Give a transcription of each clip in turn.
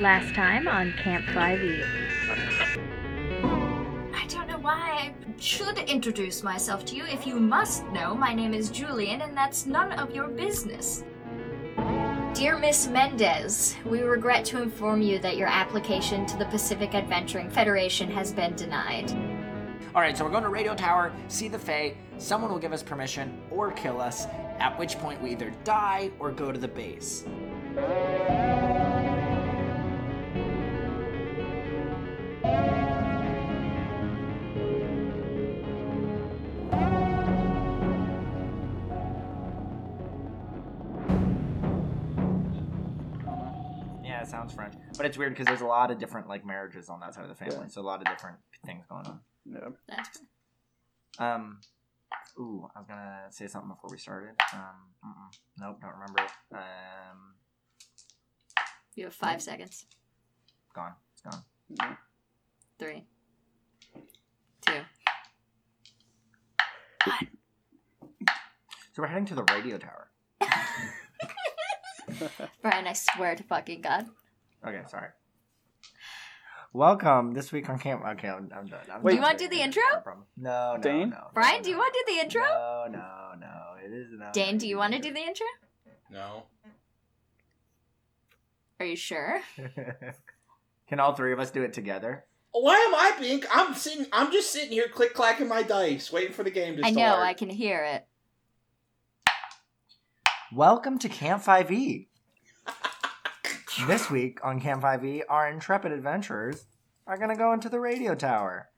Last time on Camp 5e. I don't know why I should introduce myself to you. If you must know, my name is Julian, and that's none of your business. Dear Miss Mendez, we regret to inform you that your application to the Pacific Adventuring Federation has been denied. All right, so we're going to Radio Tower, see the Fae. Someone will give us permission or kill us, at which point we either die or go to the base. But it's weird because there's a lot of different like marriages on that side of the family, Yeah. so a lot of different things going on. Yeah. That's Um, ooh, I was gonna say something before we started. Um, mm-mm. nope, don't remember it. Um, you have five seconds. gone. It's gone. Yeah. Three, two. So we're heading to the radio tower. Brian, I swear to fucking God. Okay, sorry. Welcome this week on camp. Okay, I'm, I'm done. I'm Wait. done Do you wanna do the intro? No problem. No, no, Dane? no. Brian, no, do you want to do the intro? No, no, no. It is no. Dane, do you want to do the intro? No. Are you sure? Can all three of us do it together? Why am I being? I'm sitting. I'm just sitting here, click clacking my dice, waiting for the game to I start. know, I can hear it. Welcome to Camp 5e. This week on Camp 5e, our intrepid adventurers are going to go into the radio tower.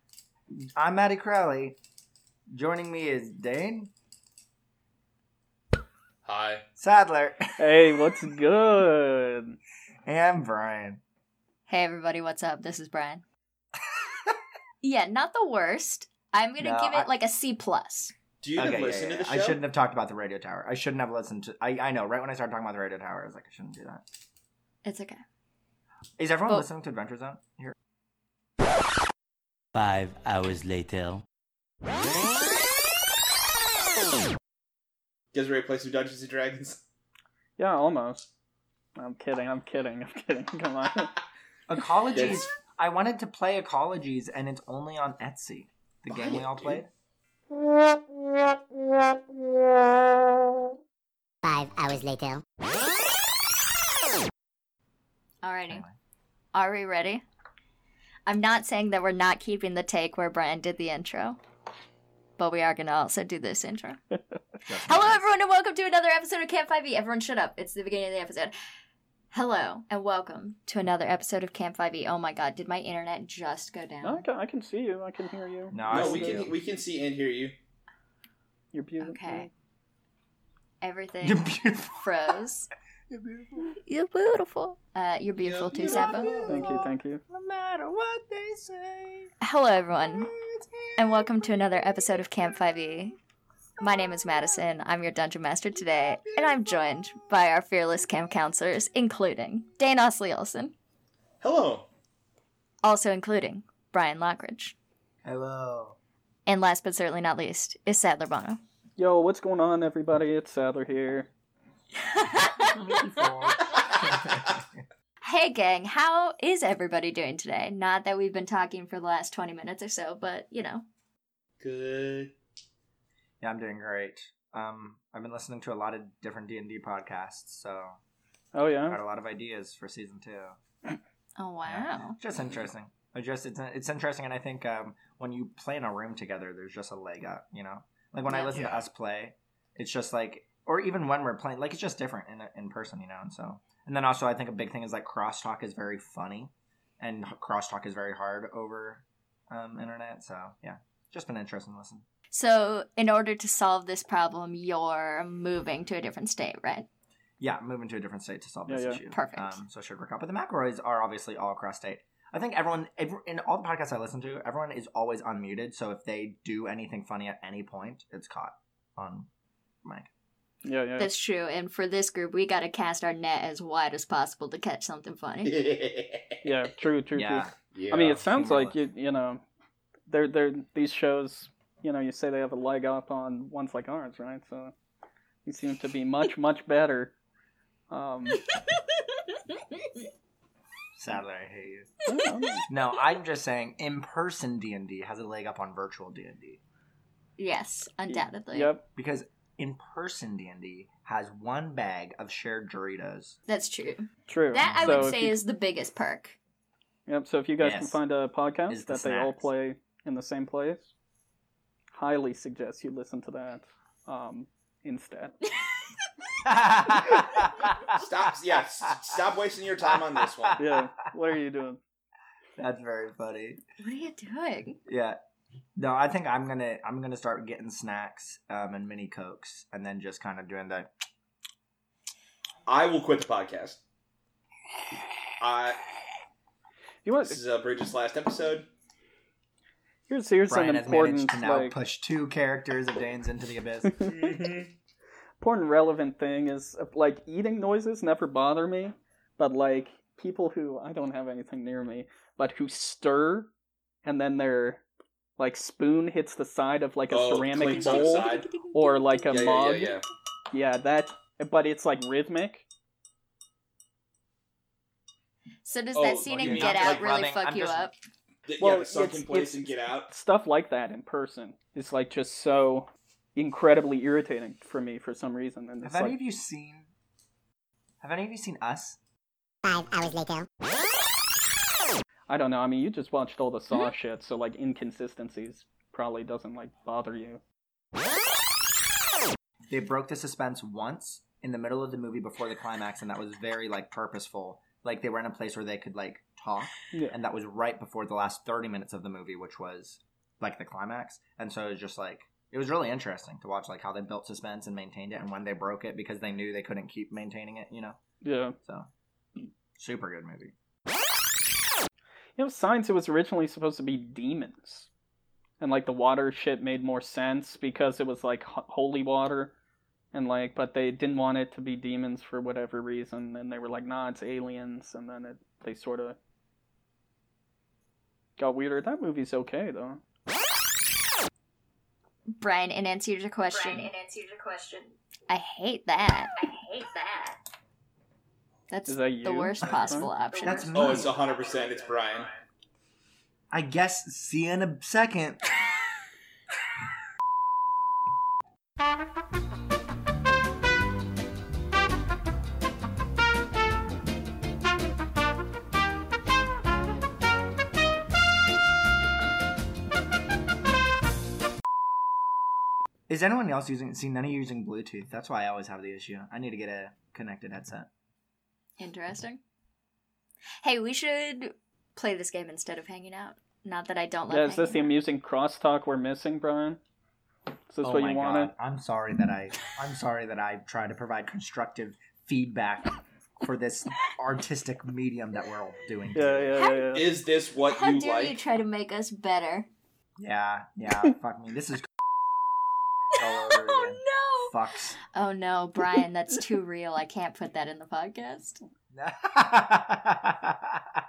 I'm Maddie Crowley. Joining me is Dane, Hi. Sadler, Hey, what's good? and Brian. Hey everybody, what's up? This is Brian. yeah, not the worst. I'm gonna No, give it I- like a C plus. Do you even Okay, yeah, listen yeah, to the show? I shouldn't have talked about the radio tower. I shouldn't have listened to. I, I know. Right when I started talking about the radio tower, I was like, I shouldn't do that. It's okay. Is everyone Well- listening to Adventure Zone here? Five hours later. You guys ready to play some Dungeons and Dragons? Yeah, almost. I'm kidding. I'm kidding. I'm kidding. Come on. Ecologies. Yes. I wanted to play Ecologies, and it's only on Etsy. The game we it, all dude. played. Five hours later. Alrighty. Anyway. Are we ready? I'm not saying that we're not keeping the take where Brian did the intro. But we are gonna also do this intro. Hello, nice. everyone, and welcome to another episode of Camp 5e. Everyone, shut up. It's the beginning of the episode. Hello, and welcome to another episode of Camp 5e. Oh my god, did my internet just go down? No, I can, I can see you. I can hear you. No, no, see we you. can we can see and hear you. You're beautiful. Okay. Everything You're beautiful. froze. You're beautiful. You're beautiful. Uh, you're beautiful too, Sabo. Thank you. Thank you. No matter what they say. Hello, everyone, and welcome to another episode of Camp 5e. My name is Madison. I'm your dungeon master today, and I'm joined by our fearless camp counselors, including Dane Osley Olson, Hello. also including Brian Lockridge, Hello. and last but certainly not least is Sadler Bono. Yo, what's going on, everybody? It's Sadler here. Hey, gang, how is everybody doing today? Not that we've been talking for the last 20 minutes or so, but you know. Good. yeah, I'm doing great. Um, I've been listening to a lot of different D and D podcasts, so Oh I yeah. got a lot of ideas for season two. Oh, wow. Yeah. Just interesting. I just it's it's interesting, and I think um, when you play in a room together, there's just a leg up. You know, like when I Yeah. listen to us play, it's just like, or even when we're playing, like it's just different in in person. You know, and so and then also I think a big thing is like crosstalk is very funny, and crosstalk is very hard over um, internet. So yeah, just been interesting to listen. So, in order to solve this problem, you're moving to a different state, right? Yeah, moving to a different state to solve Yeah, this yeah. issue. Perfect. Um, so it should work out. But the McElroys are obviously all across state. I think everyone, every, in all the podcasts I listen to, everyone is always unmuted. So if they do anything funny at any point, it's caught on mic. Yeah, yeah. That's true. And for this group, we got to cast our net as wide as possible to catch something funny. Yeah, true, true, Yeah. true. yeah. I mean, it sounds humor like you, you know, they're they're these shows. You know, you say they have a leg up on ones like ours, right? So you seem to be much, much better. Um, Sadler, I hate you. No, I'm just saying in-person D&D has a leg up on virtual D&D Yes, undoubtedly. Yep. because in-person D&D has one bag of shared Doritos. That's true. True. That I So would say you- is the biggest perk. Yep. So if you guys can find a podcast the that they all play in the same place, highly suggest you listen to that um, instead. Stop. Yeah. Stop wasting your time on this one. Yeah. What are you doing? That's very funny. What are you doing? Yeah. No, I think I'm gonna I'm gonna start getting snacks um, and mini cokes, and then just kind of doing that. I will quit the podcast. I. You want? This is uh, Bridget's last episode. Here's here's Brian an has managed important to now like push two characters of Danes into the abyss. important relevant thing is uh, like eating noises never bother me, but like people who I don't have anything near me, but who stir and then their like spoon hits the side of like a Oh, ceramic clinks to the bowl or like a yeah, yeah, mug. yeah, yeah. Yeah, that but it's like rhythmic. So does Oh, that scene in Get Out like really rubbing- fuck I'm you just- up? Well, yeah, the sunken it's- place and get out. Stuff like that in person is like just so incredibly irritating for me for some reason. And Have any like, of you seen? Have any of you seen Us? Five hours later. I don't know. I mean, you just watched all the Mm-hmm. Saw shit, so like inconsistencies probably doesn't like bother you. They broke the suspense once in the middle of the movie before the climax, and that was very like purposeful. Like they were in a place where they could like talk, Yeah. and that was right before the last thirty minutes of the movie, which was like the climax. And so it was just like it was really interesting to watch like how they built suspense and maintained it, and when they broke it because they knew they couldn't keep maintaining it. You know, Yeah. so super good movie. You know, Signs it was originally supposed to be demons. And like the water shit made more sense because it was like ho- holy water. And like, but they didn't want it to be demons for whatever reason. And they were like, nah, it's aliens. And then it, they sort of got weirder. That movie's okay though. Brian, in answer to your question, Brian, in answer to your question, I hate that. I hate that. That's that the worst possible option. That's me. Oh, it's hundred percent. It's Brian. I guess. See you in a second. Is anyone else using? See, none of you using Bluetooth. That's why I always have the issue. I need to get a connected headset. Interesting. Hey, we should play this game instead of hanging out. Not that I don't like. Yeah, is this the out. amusing crosstalk we're missing, Brian? Is this oh what my you wanted? god! I'm sorry that I. I'm sorry that I try to provide constructive feedback for this artistic medium that we're all doing. Yeah, yeah, yeah, yeah. Is this what How you dare you try to make us better? Yeah, yeah. fuck me. This is all over Oh again. no! Fucks. Oh no, Brian, that's too real. I can't put that in the podcast.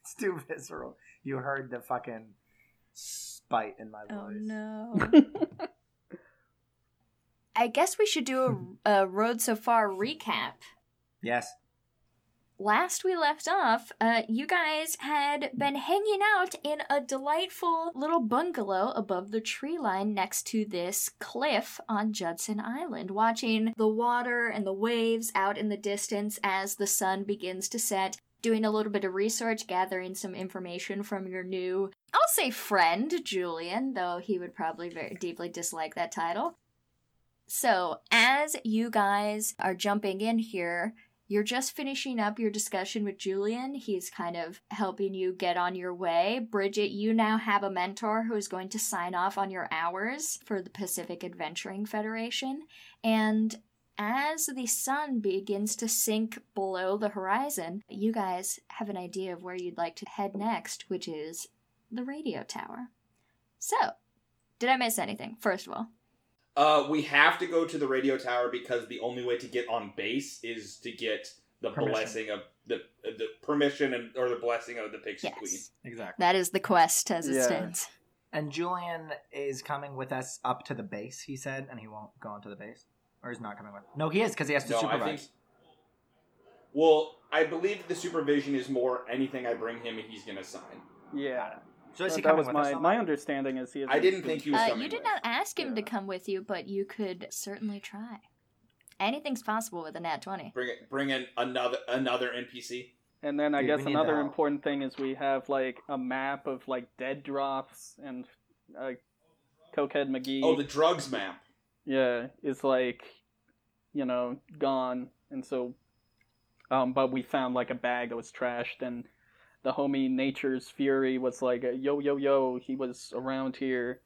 it's too visceral. You heard the fucking spite in my voice. Oh voice. no. I guess we should do a, a Road So Far recap. Yes. Last we left off, uh, you guys had been hanging out in a delightful little bungalow above the tree line next to this cliff on Judson Island, watching the water and the waves out in the distance as the sun begins to set. Doing a little bit of research, gathering some information from your new, I'll say friend, Julian, though he would probably very deeply dislike that title. So, as you guys are jumping in here, you're just finishing up your discussion with Julian. He's kind of helping you get on your way. Bridget, you now have a mentor who is going to sign off on your hours for the Pacific Adventuring Federation. And as the sun begins to sink below the horizon, you guys have an idea of where you'd like to head next, which is the radio tower. So, did I miss anything, first of all? Uh, we have to go to the radio tower because the only way to get on base is to get the Permission. blessing of the the permission and or the blessing of the pixie queen. Yes. Exactly. That is the quest as it stands. And Julian is coming with us up to the base, he said, and he won't go onto the base. Or he's not coming with. No, he is, because he has to No, I supervise. think. Well, I believe the supervision is more anything I bring him, he's gonna sign. Yeah. So is That- he that was with my us? my understanding is he. is I a didn't think he was Uh, coming. you did not ask him to come with you, but you could certainly try. Anything's possible with a nat 20. Bring it. Bring in another another NPC. And then I Dude, guess another the important thing is we have like a map of like dead drops and uh, Cokehead McGee. Oh, the drugs map. yeah, it's like you know gone, and so um, but we found like a bag that was trashed, and the homie Nature's Fury was like, yo yo yo, he was around here.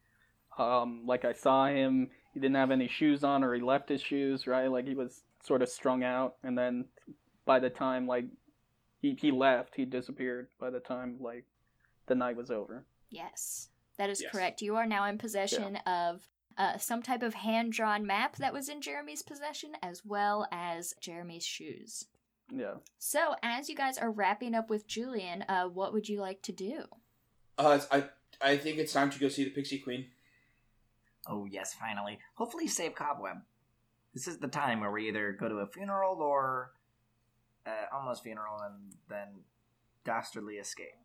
Um, like I saw him. He didn't have any shoes on, or he left his shoes. Right, like he was sort of strung out, and then by the time like he he left, he disappeared. By the time like the night was over. Yes, that is Yes. correct. You are now in possession of uh, some type of hand drawn map that was in Jeremy's possession, as well as Jeremy's shoes. Yeah. So, as you guys are wrapping up with Julian, uh, what would you like to do? Uh, I I think it's time to go see the Pixie Queen. Oh yes, finally. Hopefully save Cobweb. This is the time where we either go to a funeral or uh, almost funeral and then dastardly escape.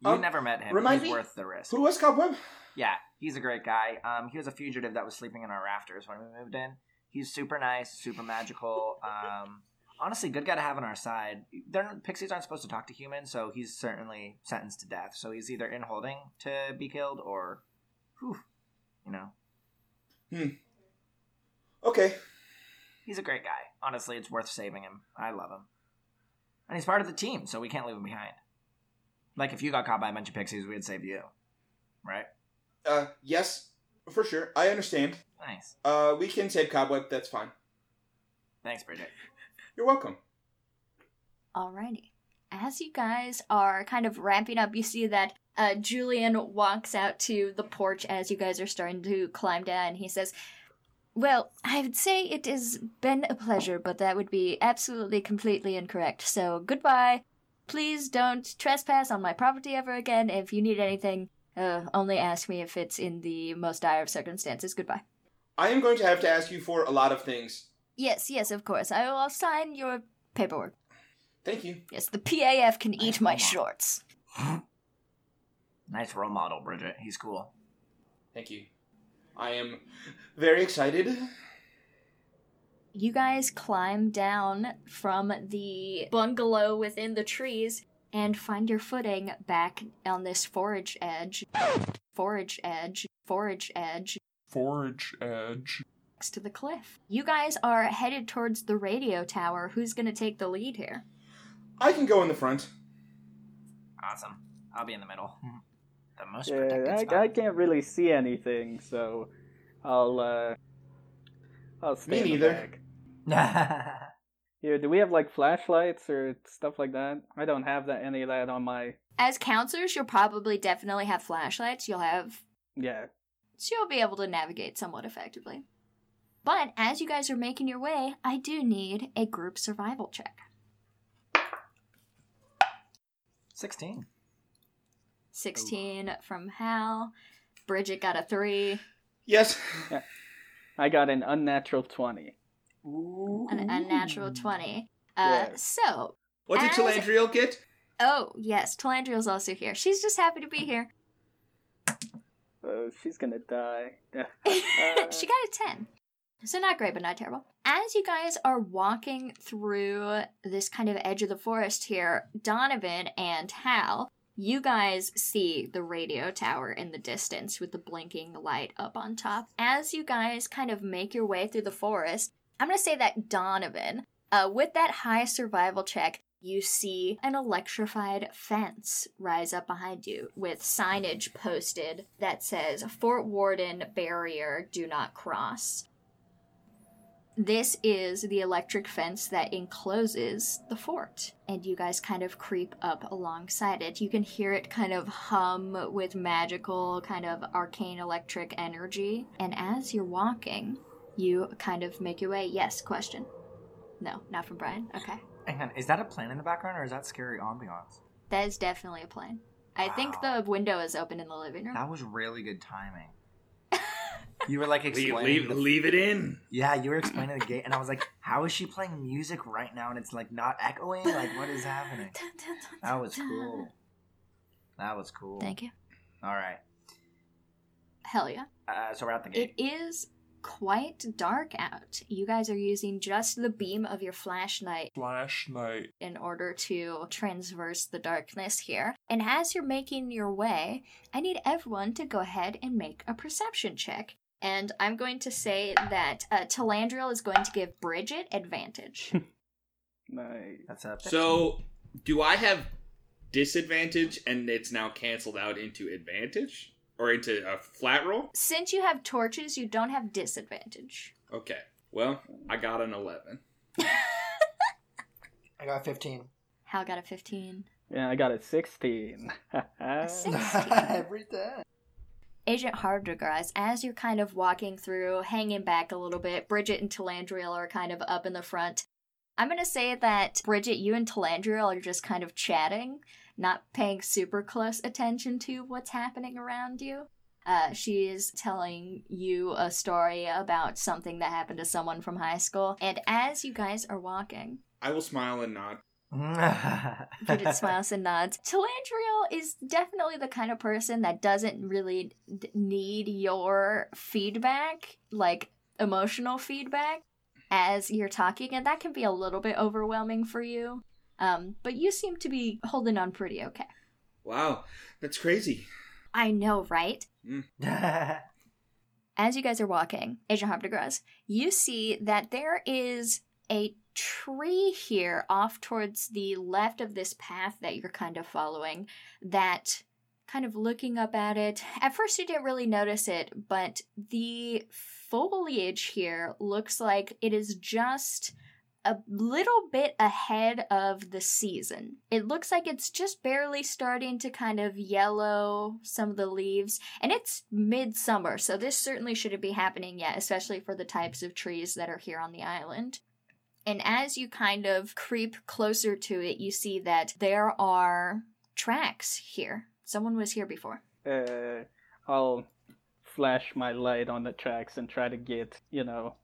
You Um, never met him. remind He's me, worth the risk. Who was Cobweb? Yeah, he's a great guy. Um, he was a fugitive that was sleeping in our rafters when we moved in. He's super nice, super magical. Um, honestly, good guy to have on our side. They're, pixies aren't supposed to talk to humans, so he's certainly sentenced to death. So he's either in holding to be killed or, whew, you know, Okay. he's a great guy. Honestly, it's worth saving him. I love him, and he's part of the team, so we can't leave him behind. Like if you got caught by a bunch of pixies, we'd save you, right? Uh, yes, for sure. I understand. Nice. Uh, we can save Cobweb. That's fine. Thanks, Bridget. You're welcome. Alrighty. As you guys are kind of ramping up, you see that uh, Julian walks out to the porch as you guys are starting to climb down. He says, Well, I would say it has been a pleasure, but that would be absolutely completely incorrect. So goodbye. Please don't trespass on my property ever again. If you need anything, uh, only ask me if it's in the most dire of circumstances. Goodbye. I am going to have to ask you for a lot of things. Yes, yes, of course. I will sign your paperwork. Thank you. Yes, the PAF can eat my mama. shorts. Nice role model, Bridget. He's cool. Thank you. I am very excited. You guys climb down from the bungalow within the trees and find your footing back on this forage edge. Forage edge. Forage edge. Forage edge. Next to the cliff. You guys are headed towards the radio tower. Who's gonna take the lead here? I can go in the front. Awesome. I'll be in the middle. The most protected Yeah, I, spot. I can't really see anything, so I'll uh I'll stay Me in the neither. back. Here, do we have like flashlights or stuff like that? I don't have that any of that on my As counselors, you'll probably definitely have flashlights. You'll have yeah. so you'll be able to navigate somewhat effectively. But as you guys are making your way, I do need a group survival check. 16. 16 from Hal. Bridget got a 3. Yes. I got an unnatural twenty. An unnatural 20. Uh, Yeah. So, What did As- Talandriel get? oh, yes, Talandriel's also here. She's just happy to be here. Oh, she's gonna die. she got a 10. So not great, but not terrible. As you guys are walking through this kind of edge of the forest here, Donovan and Hal, you guys see the radio tower in the distance with the blinking light up on top. As you guys kind of make your way through the forest, I'm gonna say that Donovan, uh, with that high survival check, you see an electrified fence rise up behind you with signage posted that says Fort Warden barrier do not cross. This is the electric fence that encloses the fort, and you guys kind of creep up alongside it. You can hear it kind of hum with magical, kind of arcane electric energy, and as you're walking, you kind of make your way. Yes, question. No, not from Brian. Okay. Hang on, is that a plane in the background or is that scary ambiance? That is definitely a plane. I think the window is open in the living room. That was really good timing. You were like Leave, explaining. leave, the- leave it in. Yeah, you were explaining the gate, and I was like, "How is she playing music right now?" And it's like not echoing. Like, what is happening? That was cool. That was cool. Thank you. All right. Hell yeah. Uh, so we're at the gate. It is quite dark out. You guys are using just the beam of your flashlight Flashlight. in order to transverse the darkness here. And as you're making your way, I need everyone to go ahead and make a perception check. And I'm going to say that uh, Talandriel is going to give Bridget advantage. Nice. That's a 15. So, do I have disadvantage and it's now canceled out into advantage? Or into a flat roll? Since you have torches, you don't have disadvantage. Okay. Well, I got an 11. I got 15. Hal got a 15. Yeah, I got a 16. A 16. Every time. Agent Hardegras, as you're kind of walking through, hanging back a little bit, Bridget and Talandriel are kind of up in the front. I'm gonna say that Bridget, you and Talandriel are just kind of chatting, not paying super close attention to what's happening around you. Uh, she is telling you a story about something that happened to someone from high school, and as you guys are walking, I will smile and nod. Bridget smiles and nods. Talandriel is definitely the kind of person that doesn't really d- need your feedback, like emotional feedback, as you're talking, and that can be a little bit overwhelming for you. Um, but you seem to be holding on pretty okay. Wow, that's crazy. I know, right? As you guys are walking, Agent Hardegras, you see that there is a tree here off towards the left of this path that you're kind of following that kind of looking up at it at first you didn't really notice it but the foliage here looks like it is just a little bit ahead of the season. It looks like it's just barely starting to kind of yellow some of the leaves, and it's midsummer, so this certainly shouldn't be happening yet, especially for the types of trees that are here on the island. And as you kind of creep closer to it, you see that there are tracks here. Someone was here before. Uh, I'll flash my light on the tracks and try to get, you know,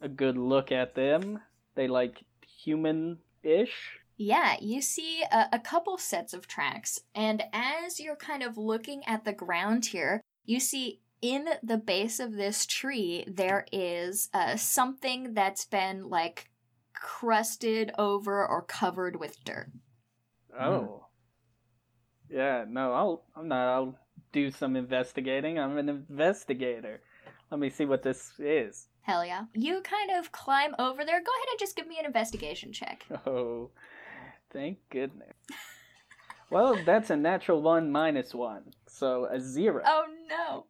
a good look at them. They like human ish. Yeah, you see a, a couple sets of tracks, and as you're kind of looking at the ground here, you see in the base of this tree there is uh, something that's been like crusted over or covered with dirt. Oh. Yeah, no, I'll I'm not I'll do some investigating. I'm an investigator. Let me see what this is. Hell yeah. You kind of climb over there. Go ahead and just give me an investigation check. Oh, thank goodness. well, that's a natural one minus one, so a zero. Oh no.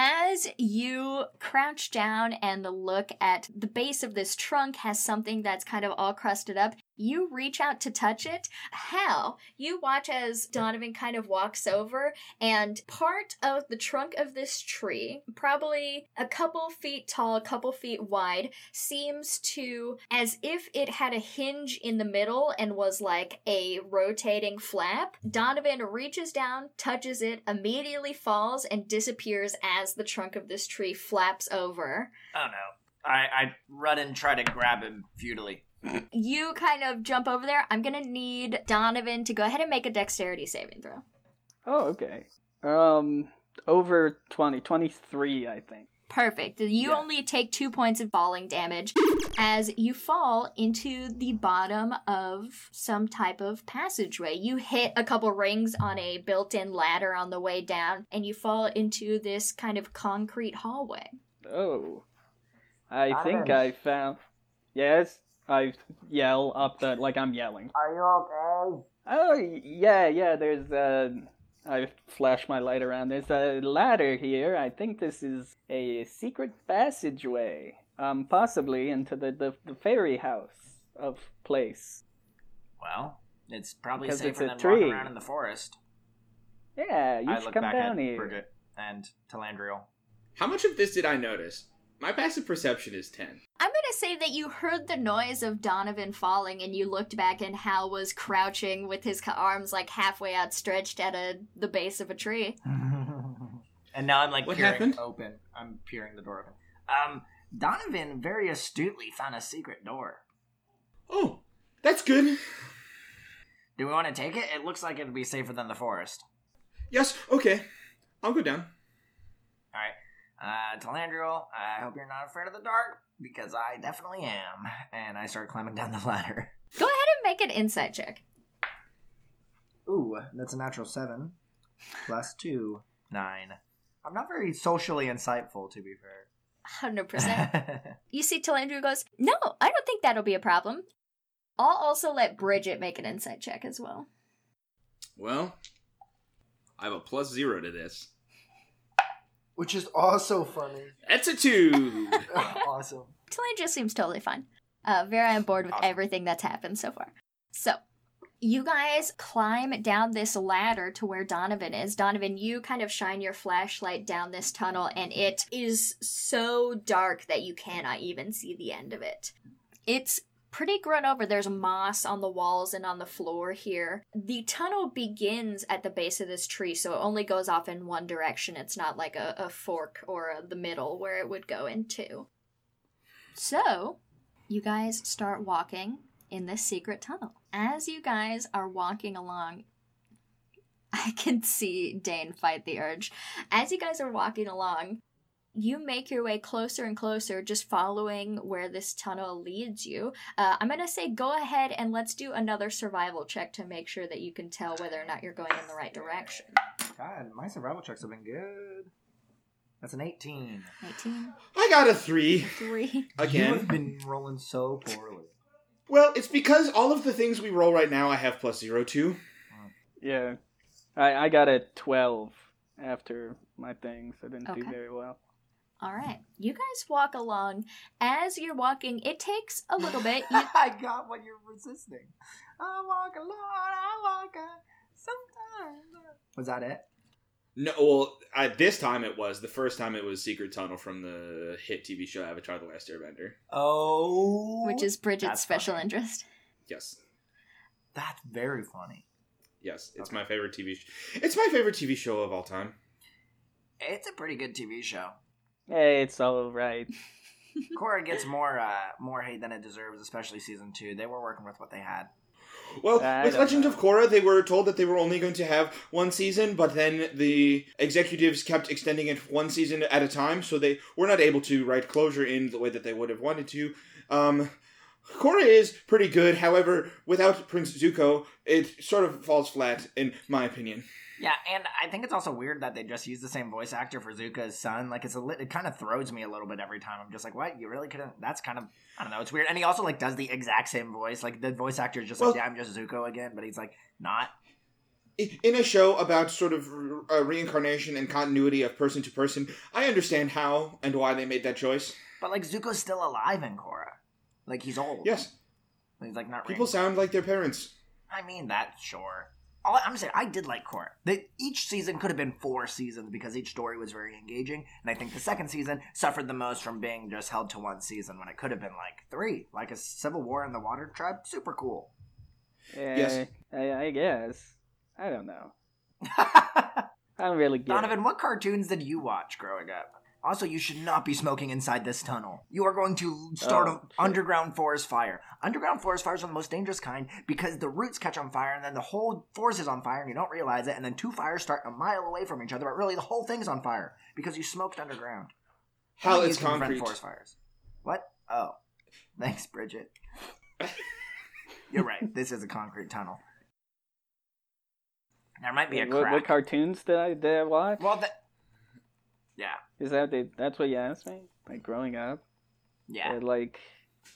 As you crouch down and look at the base of this trunk has something that's kind of all crusted up, you reach out to touch it. Hal, you watch as Donovan kind of walks over and part of the trunk of this tree, probably a couple feet tall, a couple feet wide, seems to as if it had a hinge in the middle and was like a rotating flap. Donovan reaches down, touches it, immediately falls and disappears as the trunk of this tree flaps over. Oh no. I, I run and try to grab him futilely. You kind of jump over there. I'm gonna need Donovan to go ahead and make a dexterity saving throw. Oh, okay. Um, over 20, 23, I think. Perfect. You Yeah. only take two points of falling damage as you fall into the bottom of some type of passageway. You hit a couple rings on a built in ladder on the way down, and you fall into this kind of concrete hallway. Oh, I think I found. Yes, I yell up the like I'm yelling. Are you okay? Oh yeah, yeah. There's uh, I flash my light around. There's a ladder here. I think this is a secret passageway. Um, possibly into the the, the fairy house of place. Well, it's probably Because it's safer a than tree. walking around in the forest. Yeah, you I should look come back down at here. Bridget and Talandriel. How much of this did I notice? My passive perception is 10. I'm gonna say that you heard the noise of Donovan falling, and you looked back, and Hal was crouching with his arms like halfway outstretched at a the base of a tree. and now I'm like What peering happened? open. I'm peering the door open. Um, Donovan very astutely found a secret door. Oh, that's good. Do we want to take it? It looks like it'd be safer than the forest. Yes, okay. I'll go down. All right. Uh, Talandriel, I hope you're not afraid of the dark because I definitely am. And I start climbing down the ladder. Go ahead and make an insight check. Ooh, that's a natural seven. Plus two, nine. I'm not very socially insightful, to be fair. 100%. You see Talandru goes, No, I don't think that'll be a problem. I'll also let Bridget make an insight check as well. Well, I have a plus zero to this. Which is also funny. That's a two. awesome. Talandra seems totally fine. Uh, very on board with Awesome. everything that's happened so far. So, you guys climb down this ladder to where Donovan is. Donovan, you kind of shine your flashlight down this tunnel, and it is so dark that you cannot even see the end of it. It's pretty grown over. There's moss on the walls and on the floor here. The tunnel begins at the base of this tree, so it only goes off in one direction. It's not like a, a fork or a, the middle where it would go into. So, you guys start walking in this secret tunnel. As you guys are walking along, I can see Dane fight the urge. As you guys are walking along, you make your way closer and closer, just following where this tunnel leads you. Uh, I'm gonna say go ahead and let's do another survival check to make sure that you can tell whether or not you're going in the right direction. God, my survival checks have been good. That's an 18. 18, I got a three 3. You again. have been rolling so poorly. Well, it's because all of the things we roll right now I have plus zero to. Yeah, I I got a twelve after my things. I didn't do very well. All right. You guys walk along. As you're walking, it takes a little bit. You, I got what you're resisting. I walk alone, I walk a sometimes. Was that it? No, well, I, this time it was. The first time it was Secret Tunnel from the hit TV show Avatar: The Last Airbender. Oh. which is Bridget's special funny. interest. Yes, That's very funny. yes, it's Okay. my favorite TV. Sh- it's my favorite TV show of all time. It's a pretty good TV show. Hey, it's all right. Korra gets more uh, more hate than it deserves, especially season two. They were working with what they had. Well, I with Legend know. of Korra, they were told that they were only going to have one season, but then the executives kept extending it one season at a time, so they were not able to write closure in the way that they would have wanted to. Um, Korra is pretty good, however, without Prince Zuko, it sort of falls flat, in my opinion. Yeah, and I think it's also weird that they just use the same voice actor for Zuko's son. Like, it's a it kind of throws me a little bit every time. I'm just like, what? You really couldn't? That's kind of I don't know. It's weird, and he also like does the exact same voice. Like the voice actor is just Well- like, yeah, I'm just Zuko again, but he's like not. In a show about sort of uh, reincarnation and continuity of person to person, I understand how and why they made that choice. But like Zuko's still alive in Korra. Like he's old. Yes, he's like not. people sound like their parents. I mean that sure. All I'm saying, I did like Korra. The, each season could have been four seasons because each story was very engaging, and I think the second season suffered the most from being just held to one season when it could have been like three, like a Civil War in the Water Tribe. Super cool. Yeah, Yes. Eh, I, I guess. I don't know. I don't really get it. Donovan, what cartoons did you watch growing up? Also, you should not be smoking inside this tunnel. You are going to start Oh, an underground forest fire. Underground forest fires are the most dangerous kind because the roots catch on fire and then the whole forest is on fire and you don't realize it, and then two fires start a mile away from each other, but really the whole thing's on fire because you smoked underground. You can concrete. Forest fires. What? Oh, thanks, Bridget. You're right. This is a concrete tunnel. There might be a what, crack. what cartoons did I did I watch? well, that. Yeah. Is that the, that's what you asked me? Like growing up, Yeah. Or, like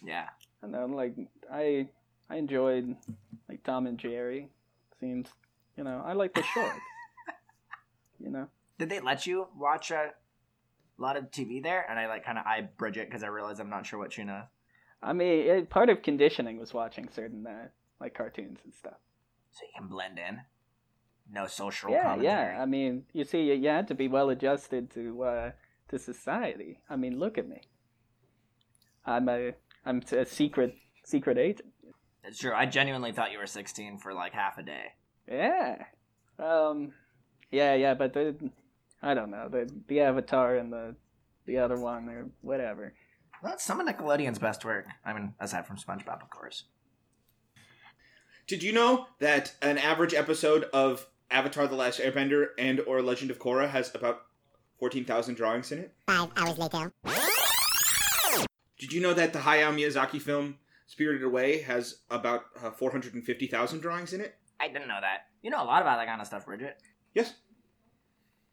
Yeah. I don't know, like I I enjoyed like Tom and Jerry. Seems you know I like the shorts. you know. Did they let you watch a lot of TV there? And I like kind of I bridge it because I realize I'm not sure what she knows. I mean, it, part of conditioning was watching certain uh, like cartoons and stuff. So you can blend in. No social yeah, commentary. yeah. I mean, you see, you, you had to be well adjusted to uh, to society. I mean, look at me. I'm a I'm a secret secret agent. It's true. I genuinely thought you were 16 for like half a day. Yeah. Um. Yeah, yeah, but the I don't know the the Avatar and the the other one or whatever. Well, that's some of Nickelodeon's best work. I mean, aside from SpongeBob, of course. Did you know that an average episode of Avatar: The Last Airbender and or Legend of Korra has about fourteen thousand drawings in it? Five hours later. Did you know that the Hayao Miyazaki film Spirited Away has about uh, four hundred and fifty thousand drawings in it? I didn't know that. You know a lot about that kind of stuff, Bridget. Yes.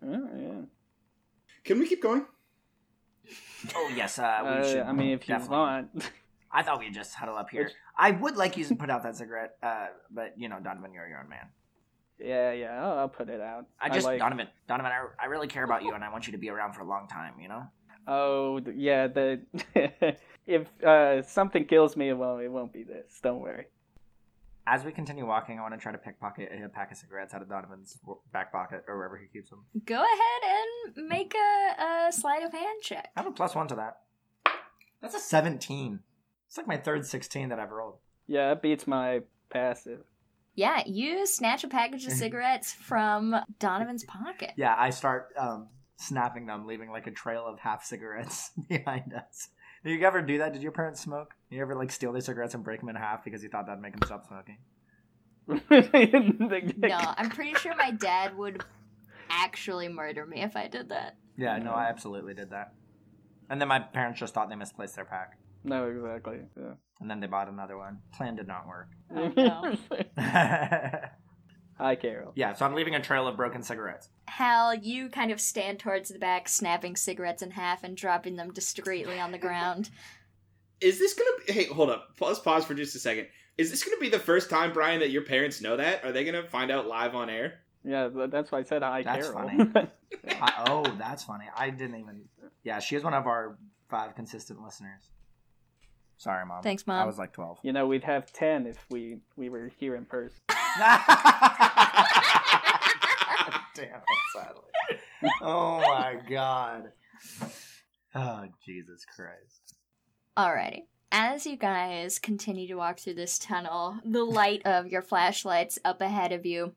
Oh, yeah. Can we keep going? Oh yes, uh, we Uh, should. I mean, if you definitely. want. I thought we'd just huddle up here. I would like you to put out that cigarette, uh, but you know, Donovan, you're your own man. Yeah, yeah, I'll, I'll put it out. I just, like, Donovan, Donovan, I, I really care about you, and I want you to be around for a long time. You know. Oh, yeah, the. if uh, something kills me, well, it won't be this. Don't worry. As we continue walking, I want to try to pickpocket a pack of cigarettes out of Donovan's back pocket or wherever he keeps them. Go ahead and make a, a sleight of hand check. I have a plus one to that. That's a seventeen. It's like my third sixteen that I've rolled. Yeah, it beats my passive. Yeah, you snatch a package of cigarettes from Donovan's pocket. Yeah, I start um, snapping them, leaving like a trail of half cigarettes behind us. Did you ever do that? Did your parents smoke? You ever like steal their cigarettes and break them in half because you thought that'd make them stop smoking? No, I'm pretty sure my dad would actually murder me if I did that. Yeah, no, I absolutely did that. And then my parents just thought they misplaced their pack, No, exactly. Yeah. and then they bought another one. Plan did not work. Oh, no. Hi, Carol. yeah, so I'm leaving a trail of broken cigarettes. Hal, you kind of stand towards the back, snapping cigarettes in half and dropping them discreetly on the ground. Is this gonna? Be, hey, hold up. Pause. Pause for just a second. Is this gonna be the first time, Brian, that your parents know that? Are they gonna find out live on air? Yeah, that's why I said hi, That's Carol. funny. I, oh, that's funny. I didn't even. Yeah, she is one of our five consistent listeners. Sorry, mom. Thanks, Mom. I was like twelve. you know, we'd have ten if we we were here in person. Damn it, Sadler. Oh my god. Oh Jesus Christ. Alrighty. As you guys continue to walk through this tunnel, the light of your flashlights up ahead of you,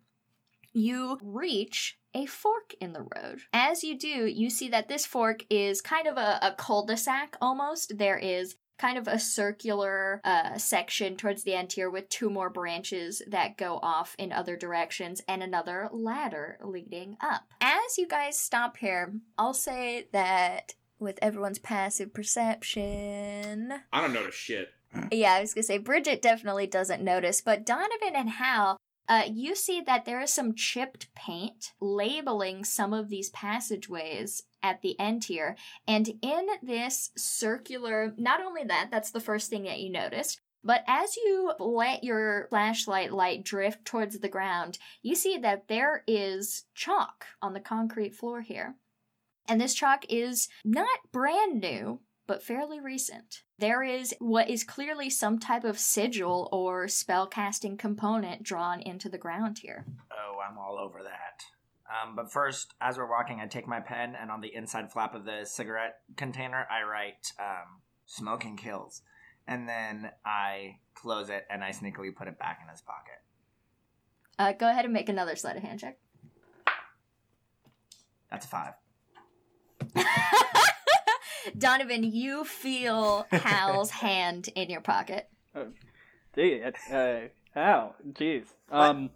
you reach a fork in the road. As you do, you see that this fork is kind of a, a cul-de-sac almost. There is kind of a circular uh, section towards the end here with two more branches that go off in other directions and another ladder leading up. As you guys stop here, I'll say that with everyone's passive perception. I don't notice shit. Yeah, I was gonna say Bridget definitely doesn't notice, but Donovan and Hal, uh, you see that there is some chipped paint labeling some of these passageways at the end here. And in this circular, not only that, that's the first thing that you noticed, but as you let your flashlight light drift towards the ground, you see that there is chalk on the concrete floor here. And this chalk is not brand new, but fairly recent. There is what is clearly some type of sigil or spell casting component drawn into the ground here. Oh, I'm all over that. Um, but first, as we're walking, I take my pen and on the inside flap of the cigarette container, I write um, "smoking kills," and then I close it and I sneakily put it back in his pocket. Uh, go ahead and make another sleight of hand check. That's a five. Donovan, you feel Hal's hand in your pocket. Gee, it- uh, Hal, jeez. Um,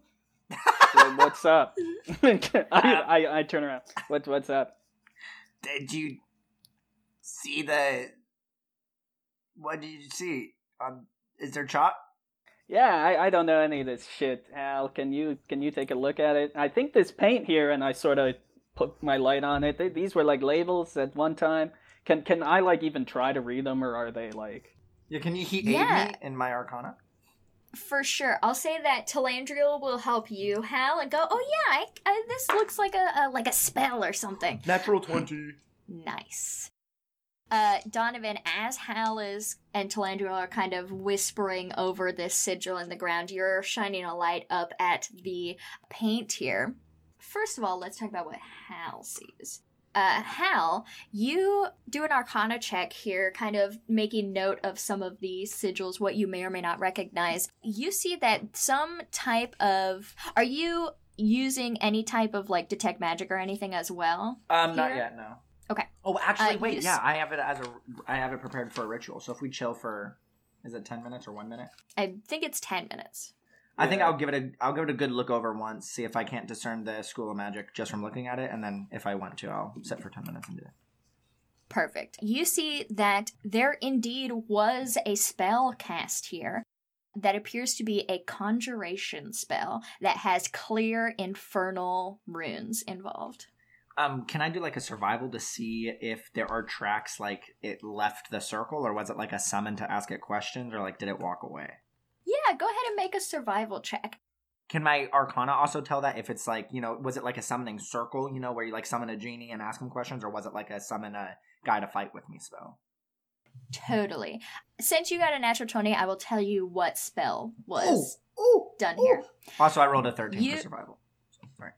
so what's up? I, I I turn around. What what's up? Did you see the? What did you see? Um, is there chalk? Yeah, I, I don't know any of this shit. Hal, can you can you take a look at it? I think this paint here, and I sort of put my light on it. They, these were like labels at one time. Can can I like even try to read them, or are they like? Yeah, can you he Yeah. aid me in my Arcana? For sure. I'll say that Talandriel will help you, Hal, and go, oh yeah, I, I, this looks like a, a like a spell or something. Natural twenty. Nice. Uh, Donovan, as Hal is and Talandriel are kind of whispering over this sigil in the ground, you're shining a light up at the paint here. First of all, let's talk about what Hal sees. Uh, Hal, you do an arcana check here, kind of making note of some of these sigils, what you may or may not recognize. You see that some type of. Are you using any type of like detect magic or anything as well? Um, not yet. No. Okay. Oh, actually, Uh, wait. Yeah, I have it as a. I have it prepared for a ritual. So if we chill for, is it ten minutes or one minute? I think it's 10 minutes. I think I'll give it a. I'll give it a good look over once, see if I can't discern the school of magic just from looking at it, and then if I want to, I'll sit for ten minutes and do it. Perfect. You see that there indeed was a spell cast here that appears to be a conjuration spell that has clear infernal runes involved. Um, can I do like a survival to see if there are tracks like it left the circle, or was it like a summon to ask it questions, or like did it walk away? Yeah, go ahead and make a survival check. Can my Arcana also tell that if it's like you know, was it like a summoning circle, you know, where you like summon a genie and ask him questions, or was it like a summon a guy to fight with me spell? Totally. Since you got a natural 20, I will tell you what spell was Ooh, done here. Also, I rolled a thirteen You- for survival. Sorry.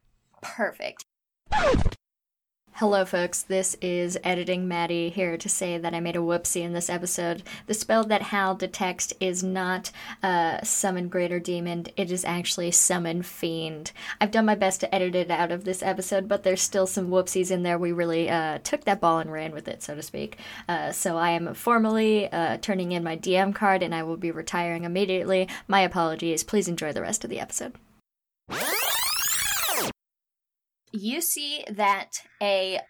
Perfect. Hello, folks. This is Editing Maddie here to say that I made a whoopsie in this episode. The spell that Hal detects is not uh, Summon Greater Demon, it is actually Summon Fiend. I've done my best to edit it out of this episode, but there's still some whoopsies in there. We really uh, took that ball and ran with it, so to speak. Uh, so I am formally uh, turning in my DM card and I will be retiring immediately. My apologies. Please enjoy the rest of the episode. You see that a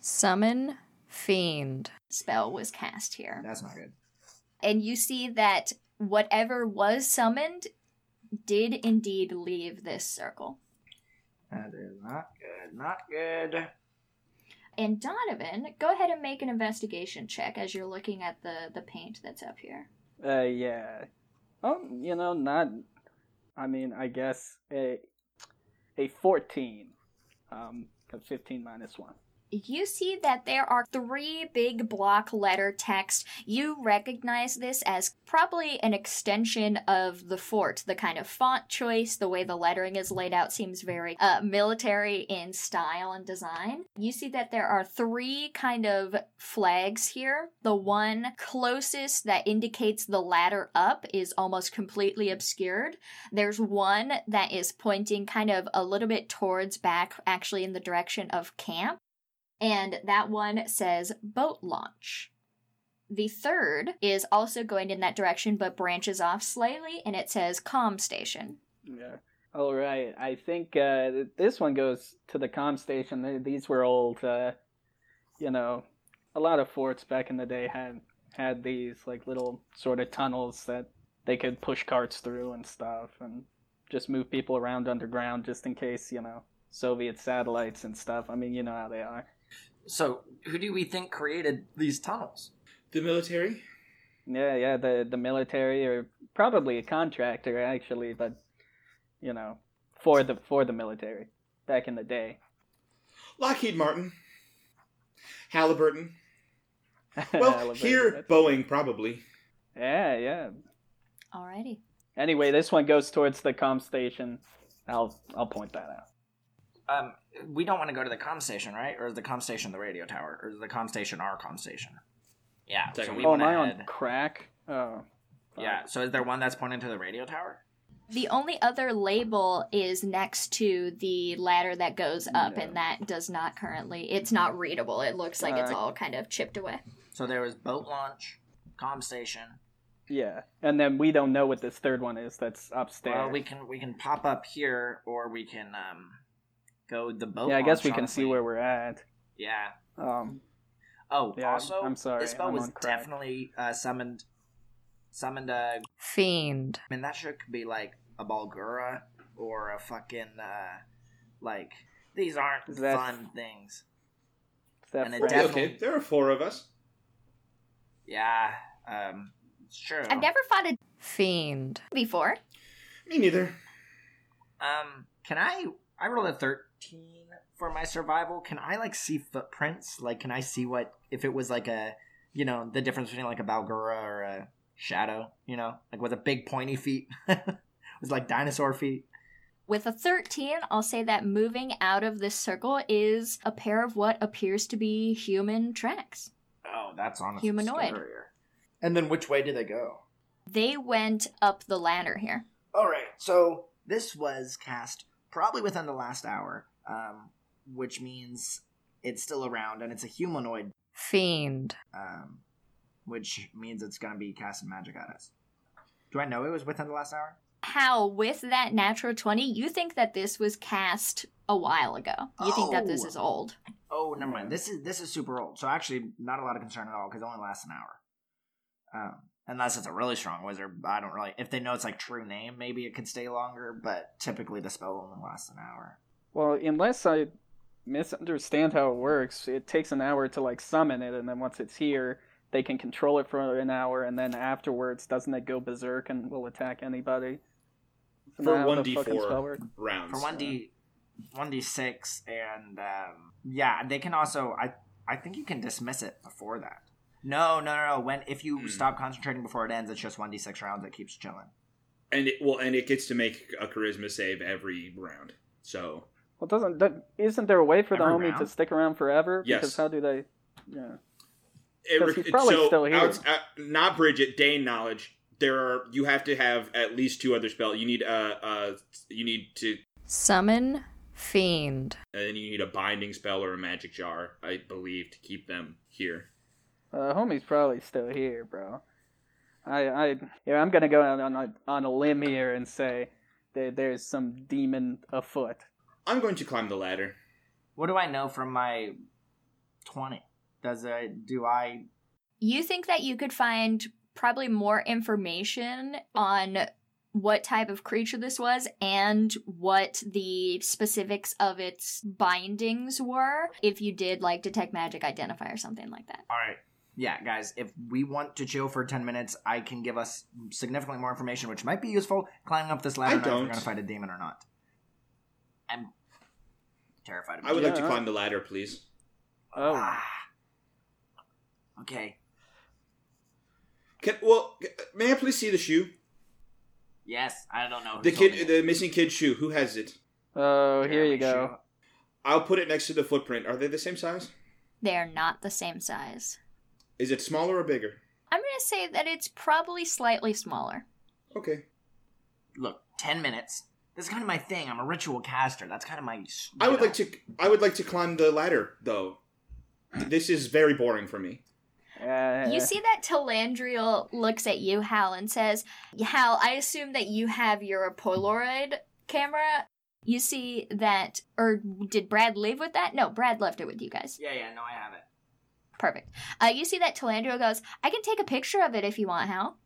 summon fiend spell was cast here. That's not good. And you see that whatever was summoned did indeed leave this circle. That is not good. Not good. And Donovan, go ahead and make an investigation check as you're looking at the, the paint that's up here. Uh, yeah. Oh, you know, not. I mean, I guess a a fourteen. Um, 'cause fifteen minus one. You see that there are three big block letter text. You recognize this as probably an extension of the fort. The kind of font choice, the way the lettering is laid out seems very uh, military in style and design. You see that there are three kind of flags here. The one closest that indicates the ladder up is almost completely obscured. There's one that is pointing kind of a little bit towards back, actually in the direction of camp and that one says boat launch. The third is also going in that direction but branches off slightly and it says com station. Yeah. All right. I think uh, this one goes to the com station. These were old. Uh, you know, a lot of forts back in the day had had these like little sort of tunnels that they could push carts through and stuff, and just move people around underground just in case you know Soviet satellites and stuff. I mean, you know how they are. So, who do we think created these tunnels? The military? Yeah, yeah, the the military or probably a contractor actually, but you know, for the for the military back in the day. Lockheed Martin. Halliburton. Well, Halliburton, here, that's- Boeing, probably. Yeah, yeah. Alrighty. Anyway, this one goes towards the com station. I'll I'll point that out. Um, we don't want to go to the com station, right? Or is the com station the radio tower? Or is the com station our com station? Yeah. So we oh, am I on crack? Oh. fuck. Yeah. So is there one that's pointing to the radio tower? The only other label is next to the ladder that goes up Yeah. and that does not currently it's not readable. It looks like it's Uh, all kind of chipped away. So there was boat launch, com station. Yeah, and then we don't know what this third one is. That's upstairs. Well, we can we can pop up here, or we can um go the boat. yeah, I guess we can see where we're at. Yeah. Um, Oh, Yeah, also, I'm sorry, This boat I'm was definitely uh, summoned. Summoned a. Fiend. I mean, that shit could be like a Barlgura or a fucking uh, like. These aren't that- fun things. that And it French? Okay, definitely- okay, there are four of us. Yeah. Um. Sure. I've never fought a fiend before. Me neither. Um. Can I? I rolled a thirteen for my survival. Can I like see footprints? Like, can I see what if it was like a, you know, the difference between like a Barlgura or a shadow? You know, like with a big pointy feet. was like dinosaur feet. With a 13, I'll say that moving out of this circle is a pair of what appears to be human tracks. Oh, that's honestly Humanoid. scarier. And then which way did they go? They went up the ladder here. All right. So this was cast probably within the last hour, um, which means it's still around, and it's a humanoid, Fiend. um, which means it's gonna be casting magic at us. Do I know it was within the last hour? Hal, with that natural 20, you think that this was cast a while ago? You think that this Oh. is old? Oh, never mind. This is this is super old, so actually not a lot of concern at all because it only lasts an hour. Um, unless it's a really strong wizard, I don't really. If they know it's like true name, maybe it could stay longer. But typically, the spell only lasts an hour. Well, unless I misunderstand how it works, it takes an hour to like summon it, and then once it's here, they can control it for an hour, and then afterwards, doesn't it go berserk and will attack anybody? Isn't For that how the 1d4. fucking spell works? rounds. For one d, one d six, and um, yeah, they can also. I I think you can dismiss it before that. No, no, no, no. When if you Hmm. stop concentrating before it ends, it's just one d six rounds. It keeps chilling. and it well, and it gets to make a charisma save every round. So Well, doesn't that, isn't there a way for the Every homie round? to stick around forever? Yes. Because how do they? Yeah. it, 'Cause re- he's probably so still here. outs- uh, not Bridget, Dane knowledge. There are you have to have at least two other spells. You need uh uh you need to Summon Fiend. and then you need a binding spell or a magic jar, I believe, to keep them here. Uh, homie's probably still here, bro. I, I, yeah, I'm gonna go out on a, on a limb here and say that there's some demon afoot. I'm going to climb the ladder. What do I know from my twenty? Does it? Do I? You think that you could find probably more information on what type of creature this was and what the specifics of its bindings were if you did like detect magic identify or something like that. All right. Yeah, guys, if we want to chill for 10 minutes, I can give us significantly more information, which might be useful climbing up this ladder I and if we're going to fight a demon or not. I'm terrified of I would like to Yeah. climb the ladder, please. Oh, Ah. Okay. Can well, may I please see the shoe? Yes, I don't know. The kid, the missing kid's shoe. Who has it? oh, here you go. Shaw. I'll put it next to the footprint. Are they the same size? They are not the same size. Is it smaller or bigger? I'm going to say that it's probably slightly smaller. Okay. Look, 10 minutes. This is kind of my thing. I'm a ritual caster. That's kind of my. I would you like to. I would like to climb the ladder, though. This is very boring for me. Uh, You see that Talandriel looks at you, Hal, and says, Hal, I assume that you have your Polaroid camera. You see that, or did Brad leave with that? No, Brad left it with you guys. Yeah, yeah, no, I have it. Perfect. Uh, you see that Talandriel goes, I can take a picture of it if you want, Hal.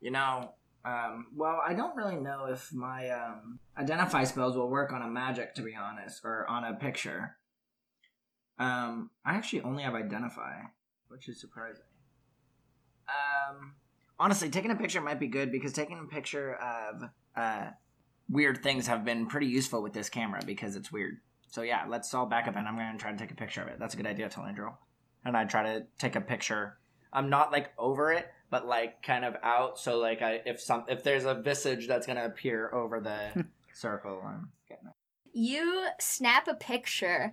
You know, um, well, I don't really know if my um, identify spells will work on a magic, to be honest, or on a picture. Um, I actually only have identify, which is surprising. Um, honestly, taking a picture might be good because taking a picture of uh, weird things have been pretty useful with this camera because it's weird. So yeah, let's all back up and I'm gonna try to take a picture of it. That's a good idea, Talandro. And I try to take a picture. I'm not like over it, but like kind of out. So like I if some if there's a visage that's gonna appear over the circle, I'm getting it. You snap a picture,